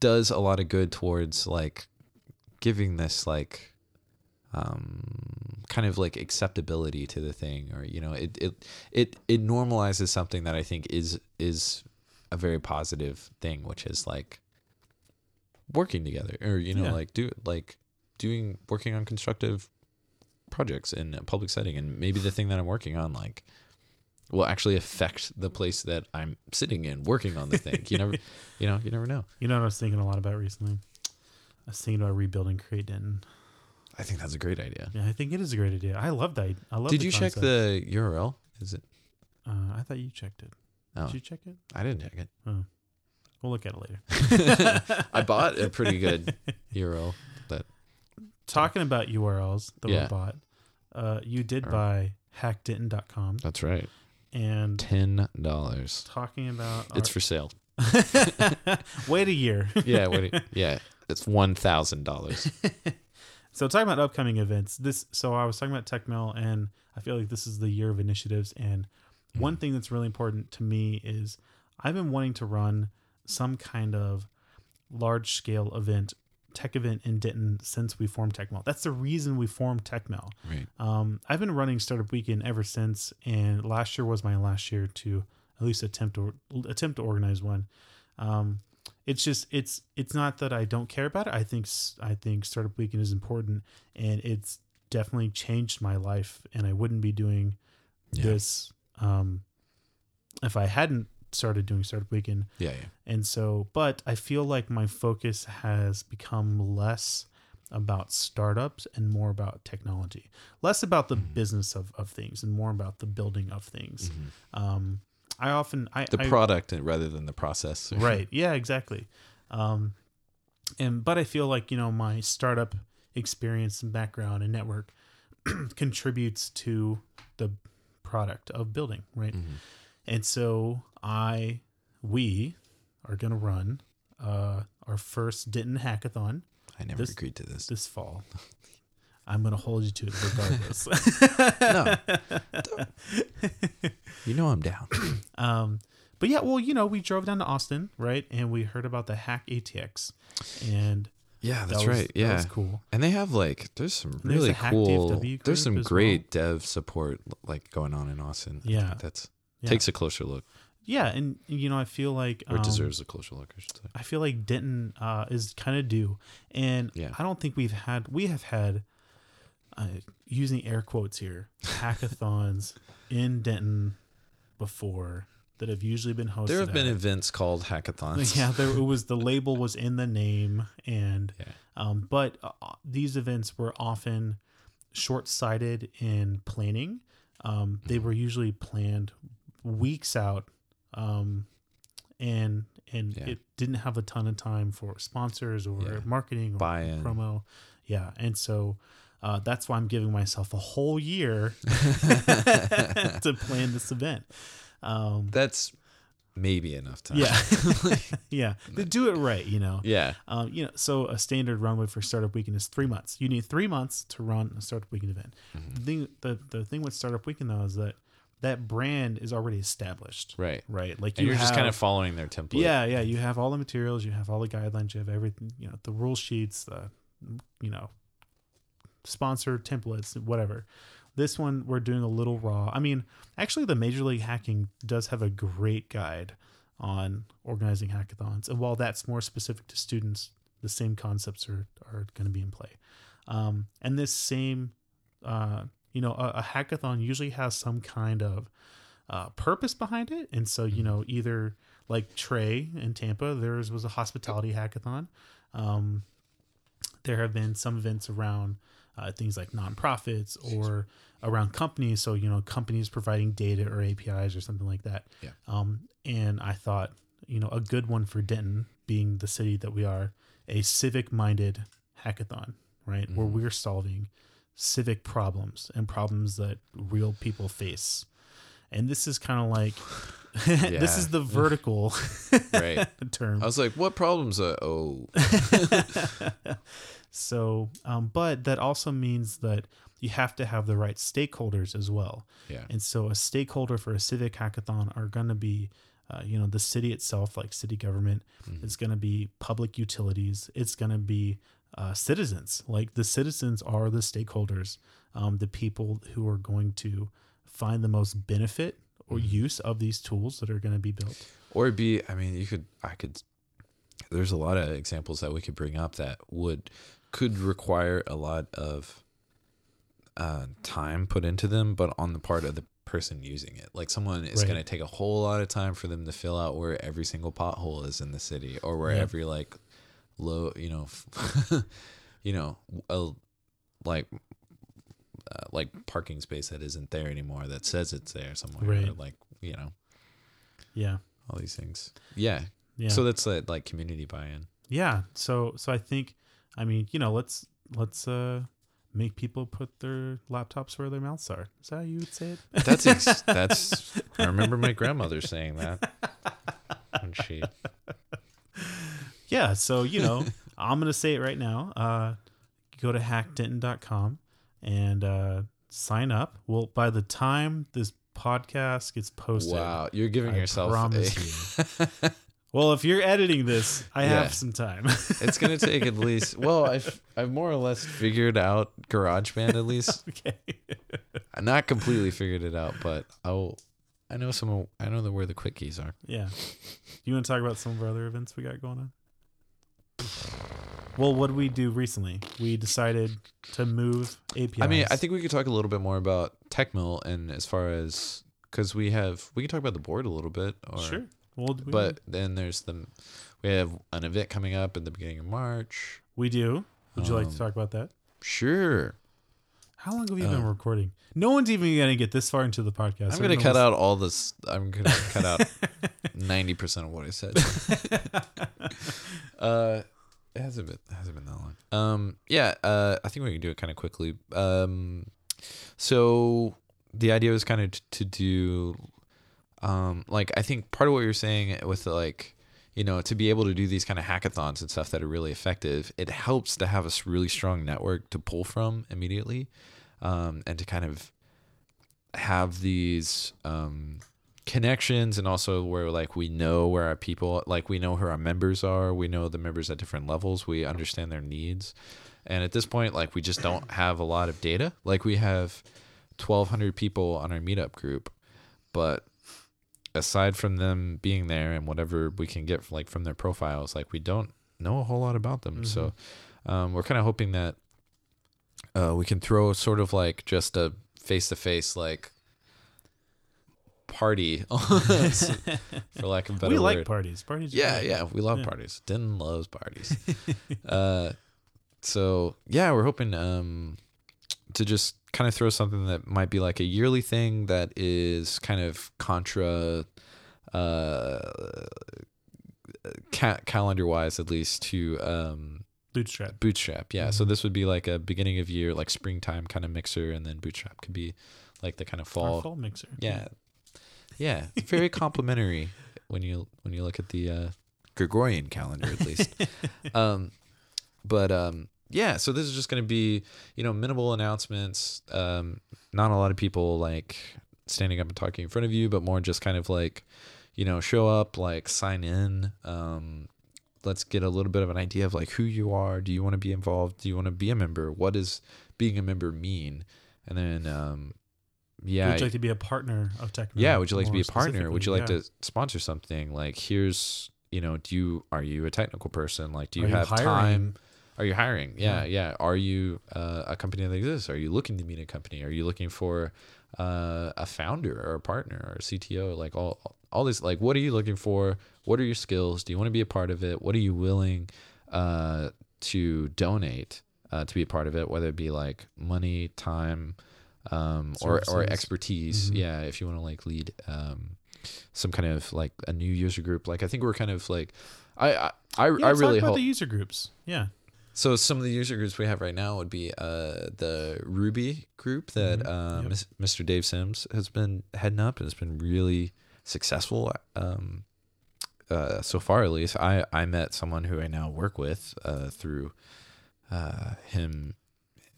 does a lot of good towards like giving this like um kind of like acceptability to the thing or you know it it it it normalizes something that i think is is a very positive thing which is like working together or you know Yeah. like do like doing working on constructive projects in a public setting and maybe the thing that i'm working on like will actually affect the place that i'm sitting in working on the thing you never (laughs) you know you never know You know what I was thinking a lot about recently? I was thinking about rebuilding Create Denton. I think that's a great idea Yeah, I think it is a great idea. I love that. I love. did you check the url is it Uh, I thought you checked it. Oh. Did you check it? i didn't check it We'll look at it later. (laughs) I bought a pretty good (laughs) URL. That Talking about URLs that Yeah. we bought, uh, you did buy hackdenton.com That's right. and Ten dollars. talking about It's for sale. (laughs) wait a year. Yeah. Do you- yeah. It's one thousand dollars. So talking about upcoming events, this so I was talking about TechMill, and I feel like this is the year of initiatives. And one thing that's really important to me is I've been wanting to run some kind of large scale event, tech event in Denton since we formed TechMill. That's the reason we formed TechMill. Right. Um, I've been running Startup Weekend ever since, and last year was my last year to at least attempt to attempt to organize one. Um, it's just it's it's not that I don't care about it. I think I think Startup Weekend is important, and it's definitely changed my life. And I wouldn't be doing Yeah. this um, if I hadn't started doing Startup Weekend. Yeah. Yeah. And so, but I feel like my focus has become less about startups and more about technology, less about the Mhm. business of, of things and more about the building of things. Mhm. Um, I often, I, The I- product rather than the process. (laughs) right. Yeah, exactly. Um, and, but I feel like, you know, my startup experience and background and network (clears throat) contributes to the product of building. Right. Mhm. And so I, we are going to run uh, our first Denton hackathon I never This- agreed to this. this fall. (laughs) I'm going to hold you to it regardless. (laughs) No. You know I'm down. (clears throat) um, but yeah, well, you know, we drove down to Austin, right? And we heard about the Hack ATX. And Yeah, that that's was, right. That Yeah. was cool. And they have like there's some there's really cool there's some great dev support like going on in Austin. Yeah. that's Yeah. takes a closer look Yeah. And, you know, I feel like. or um, deserves a closer look, I should say. I feel like Denton uh, is kind of due, and Yeah. I don't think we've had we have had uh, using air quotes here hackathons in Denton before that have usually been hosted. There have been at. events called hackathons. yeah, there it was (laughs) the label was in the name, and Yeah. um, but uh, these events were often short sighted in planning. Um, they were usually planned weeks out, um, and and Yeah. it didn't have a ton of time for sponsors or Yeah. marketing or Buy-in. promo. Yeah, and so. Uh, that's why I'm giving myself a whole year (laughs) to plan this event. Um, That's maybe enough time. yeah, (laughs) (laughs) yeah, to do it right, you know. yeah. Um, you know, so a standard runway for startup weekend is three months. You need three months to run a startup weekend event. Mm-hmm. The thing, the, the thing with startup weekend though is that that brand is already established, Right. right? Like And you you're just kind of following their template. yeah, yeah. You have all the materials, you have all the guidelines, you have everything. You know, the rule sheets, the you know, sponsor templates, whatever. This one we're doing a little raw. I mean, actually, the Major League Hacking does have a great guide on organizing hackathons, and while that's more specific to students, the same concepts are are going to be in play. Um, and this same, uh, you know, a, a hackathon usually has some kind of uh, purpose behind it, and so you know, either like Trey in Tampa, theirs was a hospitality hackathon. Um, there have been some events around uh, things like nonprofits or around companies. So, you know, companies providing data or APIs or something like that. Yeah. Um, and I thought, you know, a good one for Denton, being the city that we are, a civic minded hackathon, right? Where Mhm. we're solving civic problems and problems that real people face. and this is kind of like (laughs) this is the vertical (laughs) Right. (laughs) term. I was like, what problems? Uh, oh, So, um, but that also means that you have to have the right stakeholders as well. yeah. And so, a stakeholder for a civic hackathon are going to be, uh, you know, the city itself, like city government. It's going to be public utilities. It's going to be uh, citizens. Like the citizens are the stakeholders, um, the people who are going to find the most benefit or use of these tools that are going to be built. Or be, I mean, you could, I could, there's a lot of examples that we could bring up that would, could require a lot of uh, time put into them, but on the part of the person using it. Like someone is Right. going to take a whole lot of time for them to fill out where every single pothole is in the city or where Yeah. every like low, you know, (laughs) you know, a, like, uh, like parking space that isn't there anymore that says it's there somewhere. Or Right. like, you know, Yeah. all these things. Yeah. Yeah. So that's uh, like community buy-in. yeah. So, so I think, I mean, you know, let's, let's, uh, make people put their laptops where their mouths are. Is that how you would say it? That's ex- (laughs) that's. I remember my grandmother saying that when she. yeah so you know i'm gonna say it right now uh go to hackdenton.com and uh sign up well by the time this podcast gets posted Wow, you're giving I yourself. promise a- (laughs) well if you're editing this i Yeah. have some time (laughs) it's gonna take at least. Well, I've I've more or less figured out GarageBand at least. okay I not completely figured it out, but I'll. I know some. I know the, where the quick keys are. yeah you want to talk about some of our other events we got going on well what did we do recently we decided to move APIs. I mean, I think we could talk a little bit more about TechMill and as far as because we have we can talk about the board a little bit. Or, sure well we, But then there's the we have an event coming up at the beginning of March. we do would you like to Um, talk about that Sure. How long have you been Uh, recording? No one's even gonna get this far into the podcast. I'm They're gonna cut out all this. I'm gonna cut out (laughs) ninety percent of what I said. (laughs) uh, it hasn't been it hasn't been that long. Um, yeah. Uh, I think we can do it kind of quickly. Um, so the idea was kind of t- to do, um, like I think part of what you're saying with like. You know, to be able to do these kind of hackathons and stuff that are really effective, it helps to have a really strong network to pull from immediately, um, and to kind of have these um, connections and also where like we know where our people like we know who our members are we know the members at different levels we understand their needs and at this point like we just don't have a lot of data like we have 1200 people on our meetup group but aside from them being there and whatever we can get like from their profiles like we don't know a whole lot about them so um, we're kind of hoping that uh, we can throw sort of like just a face to face like party (laughs) (laughs) for lack of a better we word. like parties. Parties. yeah, yeah, we love Yeah. parties. Den loves parties. (laughs) uh, so yeah, we're hoping um to just kind of throw something that might be like a yearly thing that is kind of contra uh ca- calendar wise at least to um Bootstrap. bootstrap yeah so Mhm. this would be like a beginning of year like springtime kind of mixer and then bootstrap could be like the kind of Our fall fall mixer. yeah yeah very complimentary when you when you look at the uh gregorian calendar at least (laughs) um but um yeah so this is just going to be you know minimal announcements um not a lot of people like standing up and talking in front of you but more just kind of like you know show up like sign in um let's get a little bit of an idea of like who you are. Do you want to be involved? Do you want to be a member? What does being a member mean? And then um yeah Would you like to be a partner of Tech? yeah would you like to be a partner? Would you like specifically? to sponsor something? Like here's you know do you are you a technical person? Like do you Are have hiring? time are you hiring? Yeah Yeah. yeah, are you uh, a company that exists? Are you looking to meet a company? Are you looking for uh, a founder or a partner or a cto like all all this like what are you looking for? What are your skills? Do you want to be a part of it? What are you willing uh, to donate uh, to be a part of it whether it be like money time um, or, or expertise? Mhm. yeah if you want to like lead um, some kind of like a new user group. Like i think we're kind of like i i, I, Yeah, I really about hope the user groups. Yeah. So some of the user groups we have right now would be uh, the Ruby group that Mhm. uh, Yep. Mr. Dave Sims has been heading up and has been really successful. Um, uh, so far, at least, I I met someone who I now work with uh, through uh, him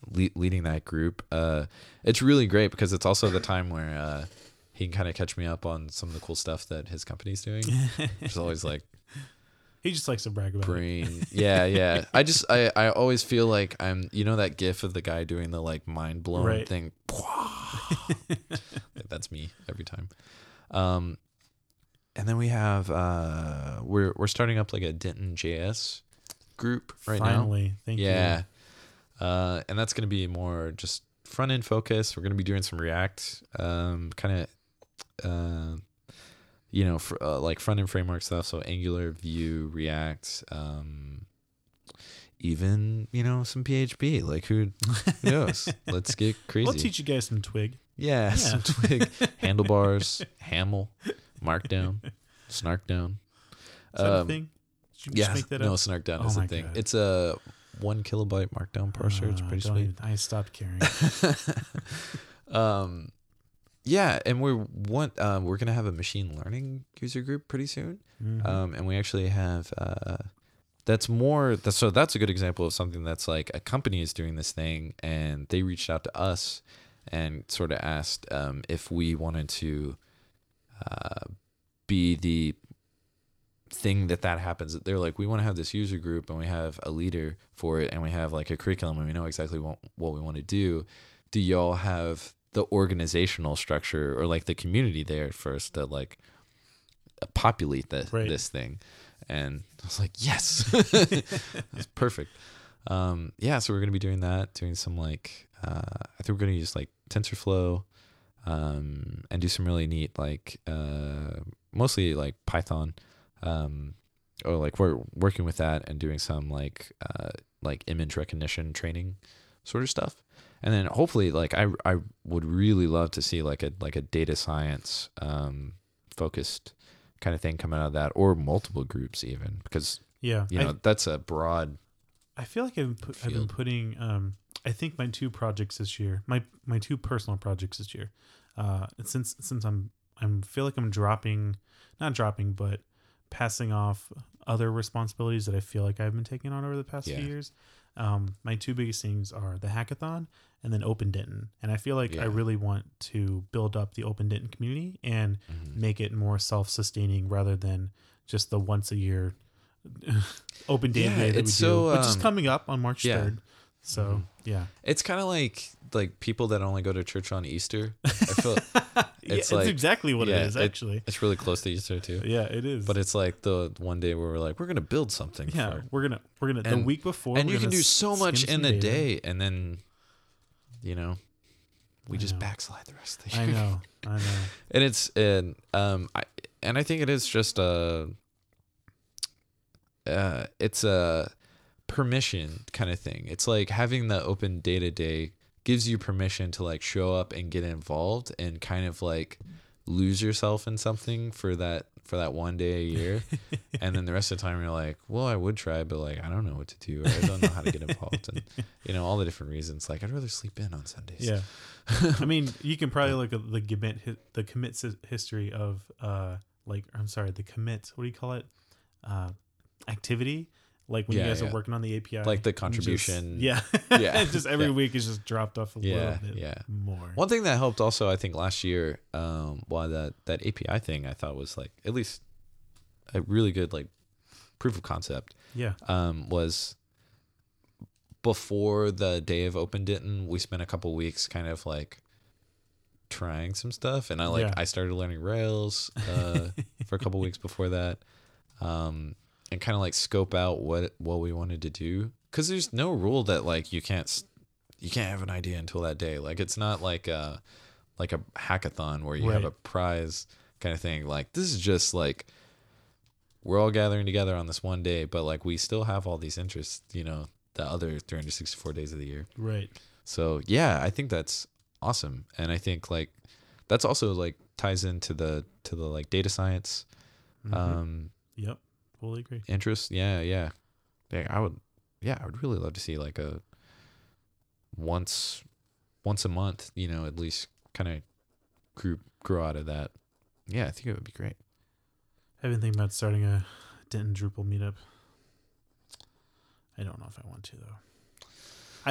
le- leading that group. Uh, it's really great because it's also the time where uh, he can kind of catch me up on some of the cool stuff that his company's doing. It's always like he just likes to brag about it. brain. Yeah yeah. I just i i always feel like i'm you know that gif of the guy doing the like mind blown Right. thing? (laughs) That's me every time. Um and then we have uh we're we're starting up like a denton js group right now. Finally, thank you. yeah. Uh and that's gonna be more just front end focus. We're gonna be doing some react um kind of uh you know fr- uh, like front end framework stuff so angular vue react um even you know some php like who, who knows (laughs) let's get crazy We'll teach you guys some twig. yeah, (laughs) Yeah. some twig handlebars (laughs) haml markdown snarkdown Is that a Um, thing? Did you just yeah, make that no, up? Snark down Oh is a thing. God. It's a one kilobyte markdown parser. it's Uh, pretty sweet. even- I stopped caring. um, yeah, and we're want um, we're gonna have a machine learning user group pretty soon. Mhm. Um, and we actually have uh, that's more. That's, so that's a good example of something that's like a company is doing this thing, and they reached out to us and sort of asked um, if we wanted to uh, be the thing that that happens they're like we want to have this user group and we have a leader for it and we have like a curriculum and we know exactly what, what we want to do do y'all have the organizational structure or like the community there first to like populate the, Right. this thing. And i was like yes. (laughs) That's perfect. Um yeah so we're gonna be doing that doing some like uh i think we're gonna use like tensorflow um and do some really neat like uh mostly like python um or like we're working with that and doing some like uh like image recognition training sort of stuff and then hopefully like i i would really love to see like a like a data science um focused kind of thing coming out of that or multiple groups even because yeah, you I- know that's a broad I feel like I've, put, I've been putting. Um, I think my two projects this year, my my two personal projects this year, uh, since since I'm I'm feel like I'm dropping, not dropping, but passing off other responsibilities that I feel like I've been taking on over the past Yeah. few years. Um, my two biggest things are the hackathon and then Open Denton, and I feel like I really want to build up the Open Denton community and Mm-hmm. make it more self-sustaining rather than just the once a year (laughs) open data Yeah, day that we it's do, so, which is um, coming up on March yeah. 3rd. So, Mhm. yeah. it's kind of like like people that only go to church on easter i feel (laughs) yeah, It's it's like- exactly what yeah, it is, it- actually. it's really close to easter too yeah, it is. but it's like the one day where we're like we're gonna build something yeah, for- we're gonna we're gonna the week before, and you can do so much in the day and then you know we I just know. backslide the rest of the year. I know, (laughs) I know. and it's and um I and I think it is just a uh it's a permission kind of thing. It's like having the open day to day gives you permission to like show up and get involved and kind of like lose yourself in something for that for that one day a year (laughs) and then the rest of the time you're like well i would try but like i don't know what to do or i don't know how to get involved and (laughs) you know all the different reasons like i'd rather sleep in on sundays Yeah. (laughs) I mean, you can probably look at the commit the commit history of uh like I'm sorry, the commit, what do you call it? Uh activity. Like when Yeah, you guys yeah. are working on the API. Like the and just- contribution. (laughs) yeah. Yeah. (laughs) just every Yeah. week is just dropped off a Yeah, little bit yeah. more. One thing that helped also, I think, last year, um, why that that API thing I thought was like at least a really good like proof of concept Yeah. um, was before the day of Open Denton, we spent a couple weeks kind of like trying some stuff, and I like. I started learning Rails uh, for a couple (laughs) weeks before that, um, and kind of like scope out what what we wanted to do because there's no rule that like you can't you can't have an idea until that day. Like it's not like a like a hackathon where you have a prize kind of thing. Like this is just like we're all gathering together on this one day, but like we still have all these interests, you know, the other 364 days of the year. Right. So yeah, I think that's awesome, and I think like that's also like ties into the to the like data science Mhm. um yep. Fully agree. interest. Yeah, yeah, yeah. I would yeah, I would really love to see like a once once a month, you know, at least kind of group grow out of that. Yeah, I think it would be great. I've been thinking about starting a Denton Drupal meetup. I don't know if I want to though.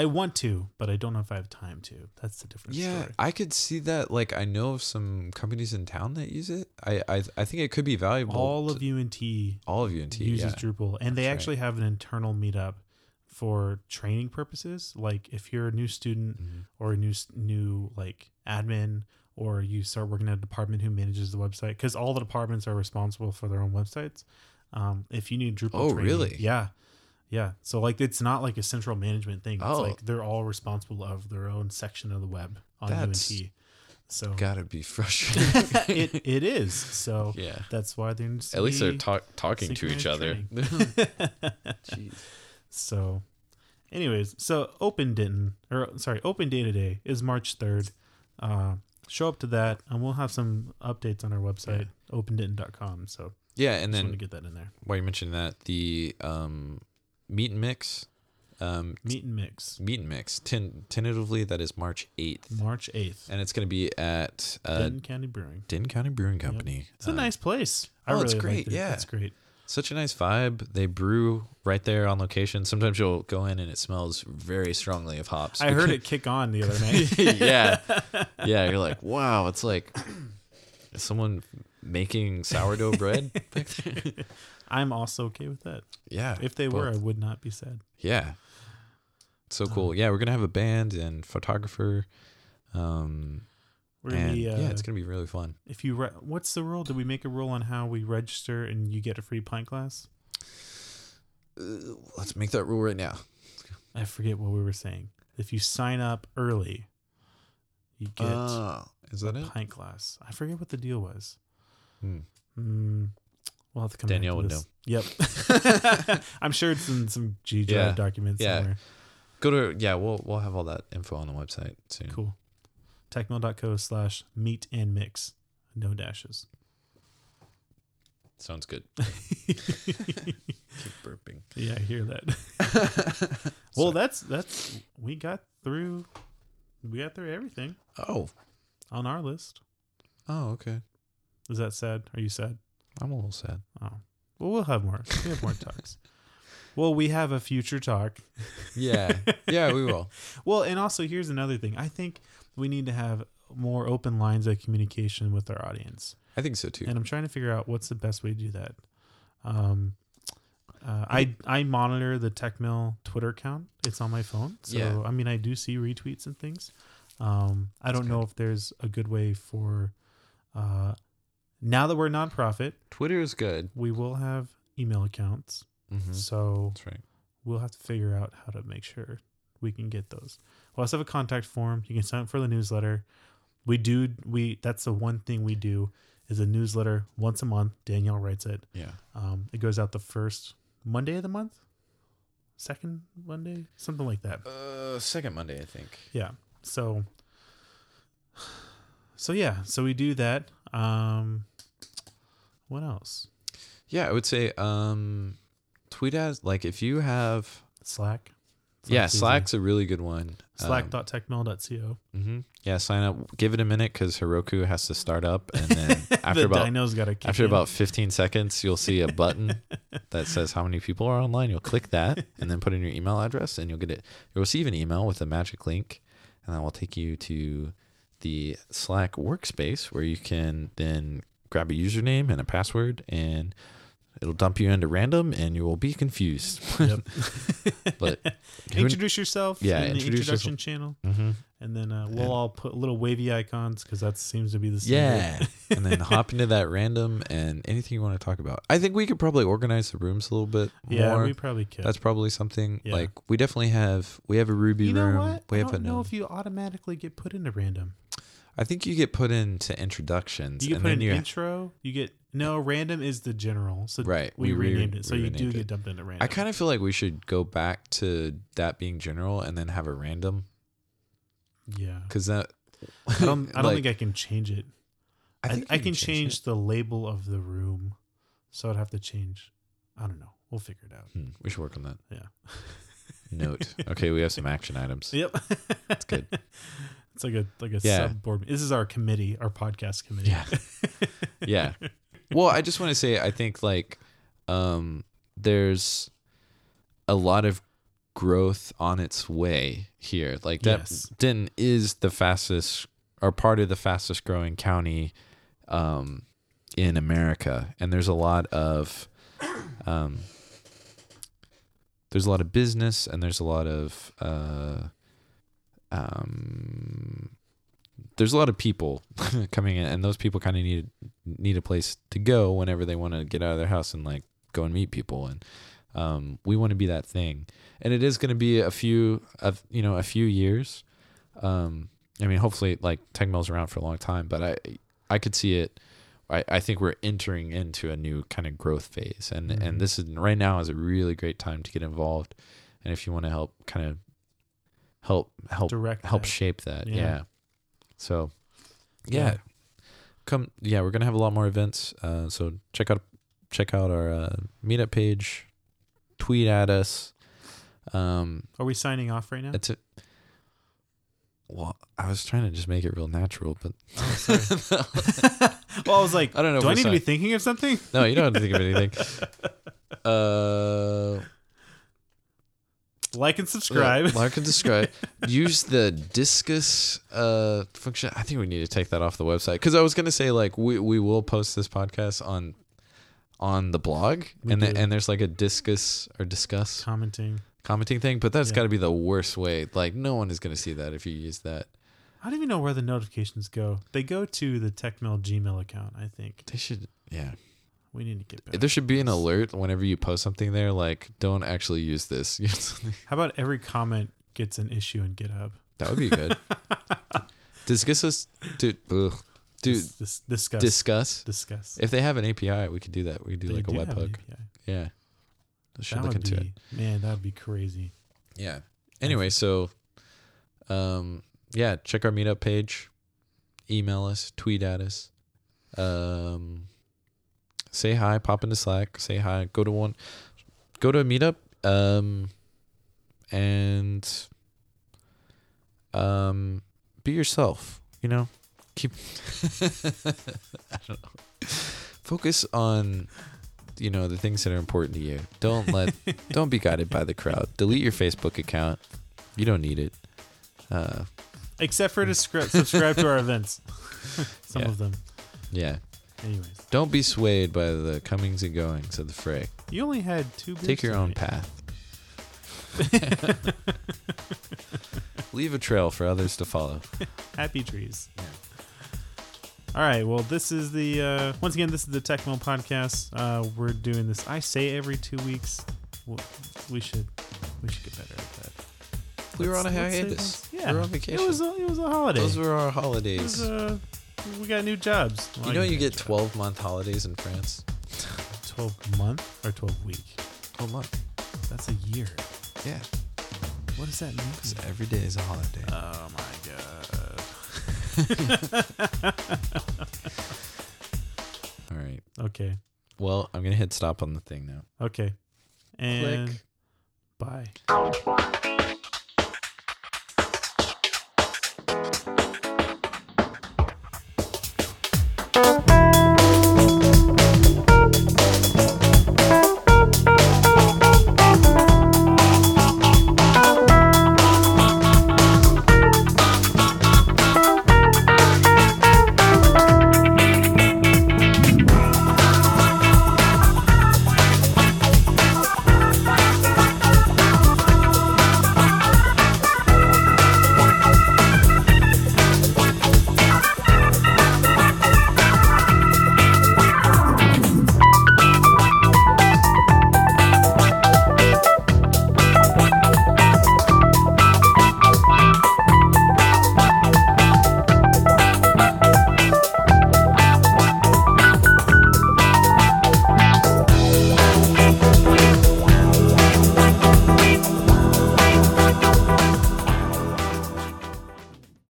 I want to, but I don't know if I have time to. That's the different Yeah, story. I could see that. Like, I know of some companies in town that use it. I I, I think it could be valuable. All of UNT all of UNT uses yeah. Drupal, and they That's right. actually have an internal meetup for training purposes. Like if you're a new student Mhm. or a new new like admin, or you start working at a department who manages the website, because all the departments are responsible for their own websites. Um, if you need Drupal, Oh, training- really? Yeah, yeah. So like it's not like a central management thing. It's Oh. like they're all responsible of their own section of the web on That's UNT. So Gotta be frustrating. (laughs) it (laughs) it is. So yeah. that's why to At least they're talk, talking to each other. synchronized (laughs) So, anyways, so Open Denton or sorry, Open Data Day is March third. Uh, show up to that, and we'll have some updates on our website, opendenton.com. So, yeah, and then to get that in there. while you mentioned that, the um, meet and mix, um, Meet and mix, meet and mix, ten, tentatively that is March eighth, March eighth, and it's going to be at uh, Denton County Brewing. Denton County Brewing Company. It's a Uh, nice place. I oh, really it's great, it. yeah. it's great. such a nice vibe. They brew right there on location. Sometimes you'll go in and it smells very strongly of hops. I heard (laughs) it kick on the other (laughs) night. yeah, (laughs) yeah. You're like, wow. It's like (clears throat) someone making sourdough bread. back (laughs) there? I'm also okay with that. yeah, If they were, I would not be sad. yeah. So cool. Um, Yeah, we're gonna have a band and photographer. Um, We're gonna and be, uh, yeah, it's gonna be really fun. if you re- what's the rule? Did we make a rule on how we register and you get a free pint glass? Uh, let's make that rule right now. I forget what we were saying. If you sign up early, you get Oh, is that a it? pint glass. I forget what the deal was. Hmm. Mm, we'll have to come. back Danielle would this. Yep. (laughs) I'm sure it's in some G Drive Yeah. document Yeah. somewhere. Go to yeah. We'll we'll have all that info on the website soon. Cool. Techmill.co slash meet and mix. No dashes. Sounds good. (laughs) Keep burping. Yeah, I hear that. (laughs) well, that's that's we got through. We got through everything Oh. on our list. Oh, okay. Is that sad? Are you sad? I'm a little sad. Oh, well, we'll have more. We have more talks. (laughs) Well, we have a future talk. (laughs) Yeah. Yeah, we will. (laughs) Well, and also here's another thing. I think we need to have more open lines of communication with our audience, I think so too. and I'm trying to figure out what's the best way to do that. Um, uh, I I monitor the TechMill Twitter account. It's on my phone, so Yeah. I mean I do see retweets and things. Um, I don't know if there's a good way for. Uh, now that we're a nonprofit, Twitter is good. we will have email accounts. Mm-hmm. So That's right. we'll have to figure out how to make sure we can get those. We'll also have a contact form. You can sign up for the newsletter. We do we that's the one thing we do is a newsletter once a month. Danielle writes it. Yeah. Um, it goes out the first Monday of the month, second Monday, something like that. Uh, second Monday, I think. Yeah. So so yeah, so we do that. Um, what else? Yeah, I would say um, tweet as like if you have Slack. yeah, Slack's easy. A really good one. Um, Slack.techmill.co. hmm Yeah, sign up. Give it a minute because Heroku has to start up, and then (laughs) after the about dyno's got to kick after in. about 15 seconds, you'll see a button (laughs) that says how many people are online. You'll click that, (laughs) and then put in your email address, and you'll get it. You'll receive an email with a magic link, and that will take you to the Slack workspace where you can then grab a username and a password, and it'll dump you into random, and you will be confused. Yep. (laughs) But (laughs) introduce yourself Yeah, in the introduce introduction channel, Mhm. and then uh, we'll And- all put little wavy icons because that seems to be the Yeah. and then (laughs) hop into that random and anything you want to talk about. I think we could probably organize the rooms a little bit yeah. more. We probably could. That's probably something Yeah. like we definitely have. We have a Ruby you know room. what? We I have a don't know if you automatically get put into random. I think you get put into introductions, You get put in you intro. You get no random is the general. So Right, we, we re- renamed it. So you do renamed get dumped into random. I kind of feel like we should go back to that being general and then have a random yeah. because that. I don't. I don't (laughs) like, think I can change it. I, think I, you can change it. the label of the room, so I'd have to change. I don't know. We'll figure it out. Hmm, we should work on that. Yeah. note. (laughs) Okay, we have some action items. Yep. That's good. (laughs) It's like a like a Yeah. sub board. This is our committee, our podcast committee. Yeah. (laughs) yeah. Well, I just want to say I think like um there's a lot of growth on its way here. Like that Yes. Denton is the fastest or part of the fastest growing county um in America and there's a lot of um there's a lot of business and there's a lot of uh um there's a lot of people (laughs) coming in and those people kind of need need a place to go whenever they want to get out of their house and like go and meet people and um, we want to be that thing. And it is going to be a few of you know a few years. Um, i mean hopefully like TechMill's around for a long time but i i could see it. I, I think we're entering into a new kind of growth phase and Mhm. and this is right now is a really great time to get involved. And if you want to help kind of help help Direct help that. shape that. Yeah. Yeah. So, yeah. Yeah. come. Yeah, we're gonna have a lot more events. Uh, so check out check out our uh, meetup page. Tweet at us. Um, Are we signing off right now? it's a. Well, I was trying to just make it real natural, but (laughs) (laughs) well, I was like, I don't know. do I we're need to be thinking of something? No, you don't have to think of anything. (laughs) Uh, Like and subscribe. Like and subscribe. (laughs) Use the Disqus uh, function. I think we need to take that off the website because I was gonna say like we we will post this podcast on on the blog We and then, and there's like a Disqus or discuss Commenting. commenting thing, but that's Yeah. got to be the worst way. Like no one is gonna see that if you use that. I don't even know where the notifications go. They go to the TechMill Gmail account. I think They should yeah. We need to get back. There should be an alert whenever you post something there like don't actually use this. (laughs) How about every comment gets an issue in GitHub? that would be good. (laughs) discuss us dude ugh. dude Dis- dis- discuss. discuss discuss. If they have an API, we could do that. We could do They like a do an webhook. Yeah. I should That look into be, man, that would be crazy. Yeah. Anyway, so um yeah, check our meetup page. Email us, tweet at us. Um say hi, pop into Slack, say hi, go to one go to a meetup, um and um be yourself, you know? Keep (laughs) I don't know. Focus on you know the things that are important to you. Don't let (laughs) don't be guided by the crowd. Delete your Facebook account. You don't need it. Uh Except for to scri- (laughs) subscribe to our events. Some Yeah. of them. yeah. Anyways, Don't be swayed by the comings and goings of the fray. you only had two. beers Take your own tonight. path. (laughs) Leave a trail for others to follow. (laughs) Happy trees. All right. Well, this is the uh, once again this is the TechMill podcast. Uh, we're doing this. I say every two weeks. Well, we should we should get better at that. We were on a Let's- let's say hiatus. once- We Yeah, were on vacation. It was a, it was a holiday. Those were our It holidays. was, uh, we got new jobs. Well, you know you get jobs. 12 month holidays in France? twelve month or twelve week. 12 month. That's a year. Yeah. What does that mean? Because every day is a holiday. Oh my god. (laughs) All right. Okay. Well, I'm going to hit stop on the thing now. Okay. And Click. bye.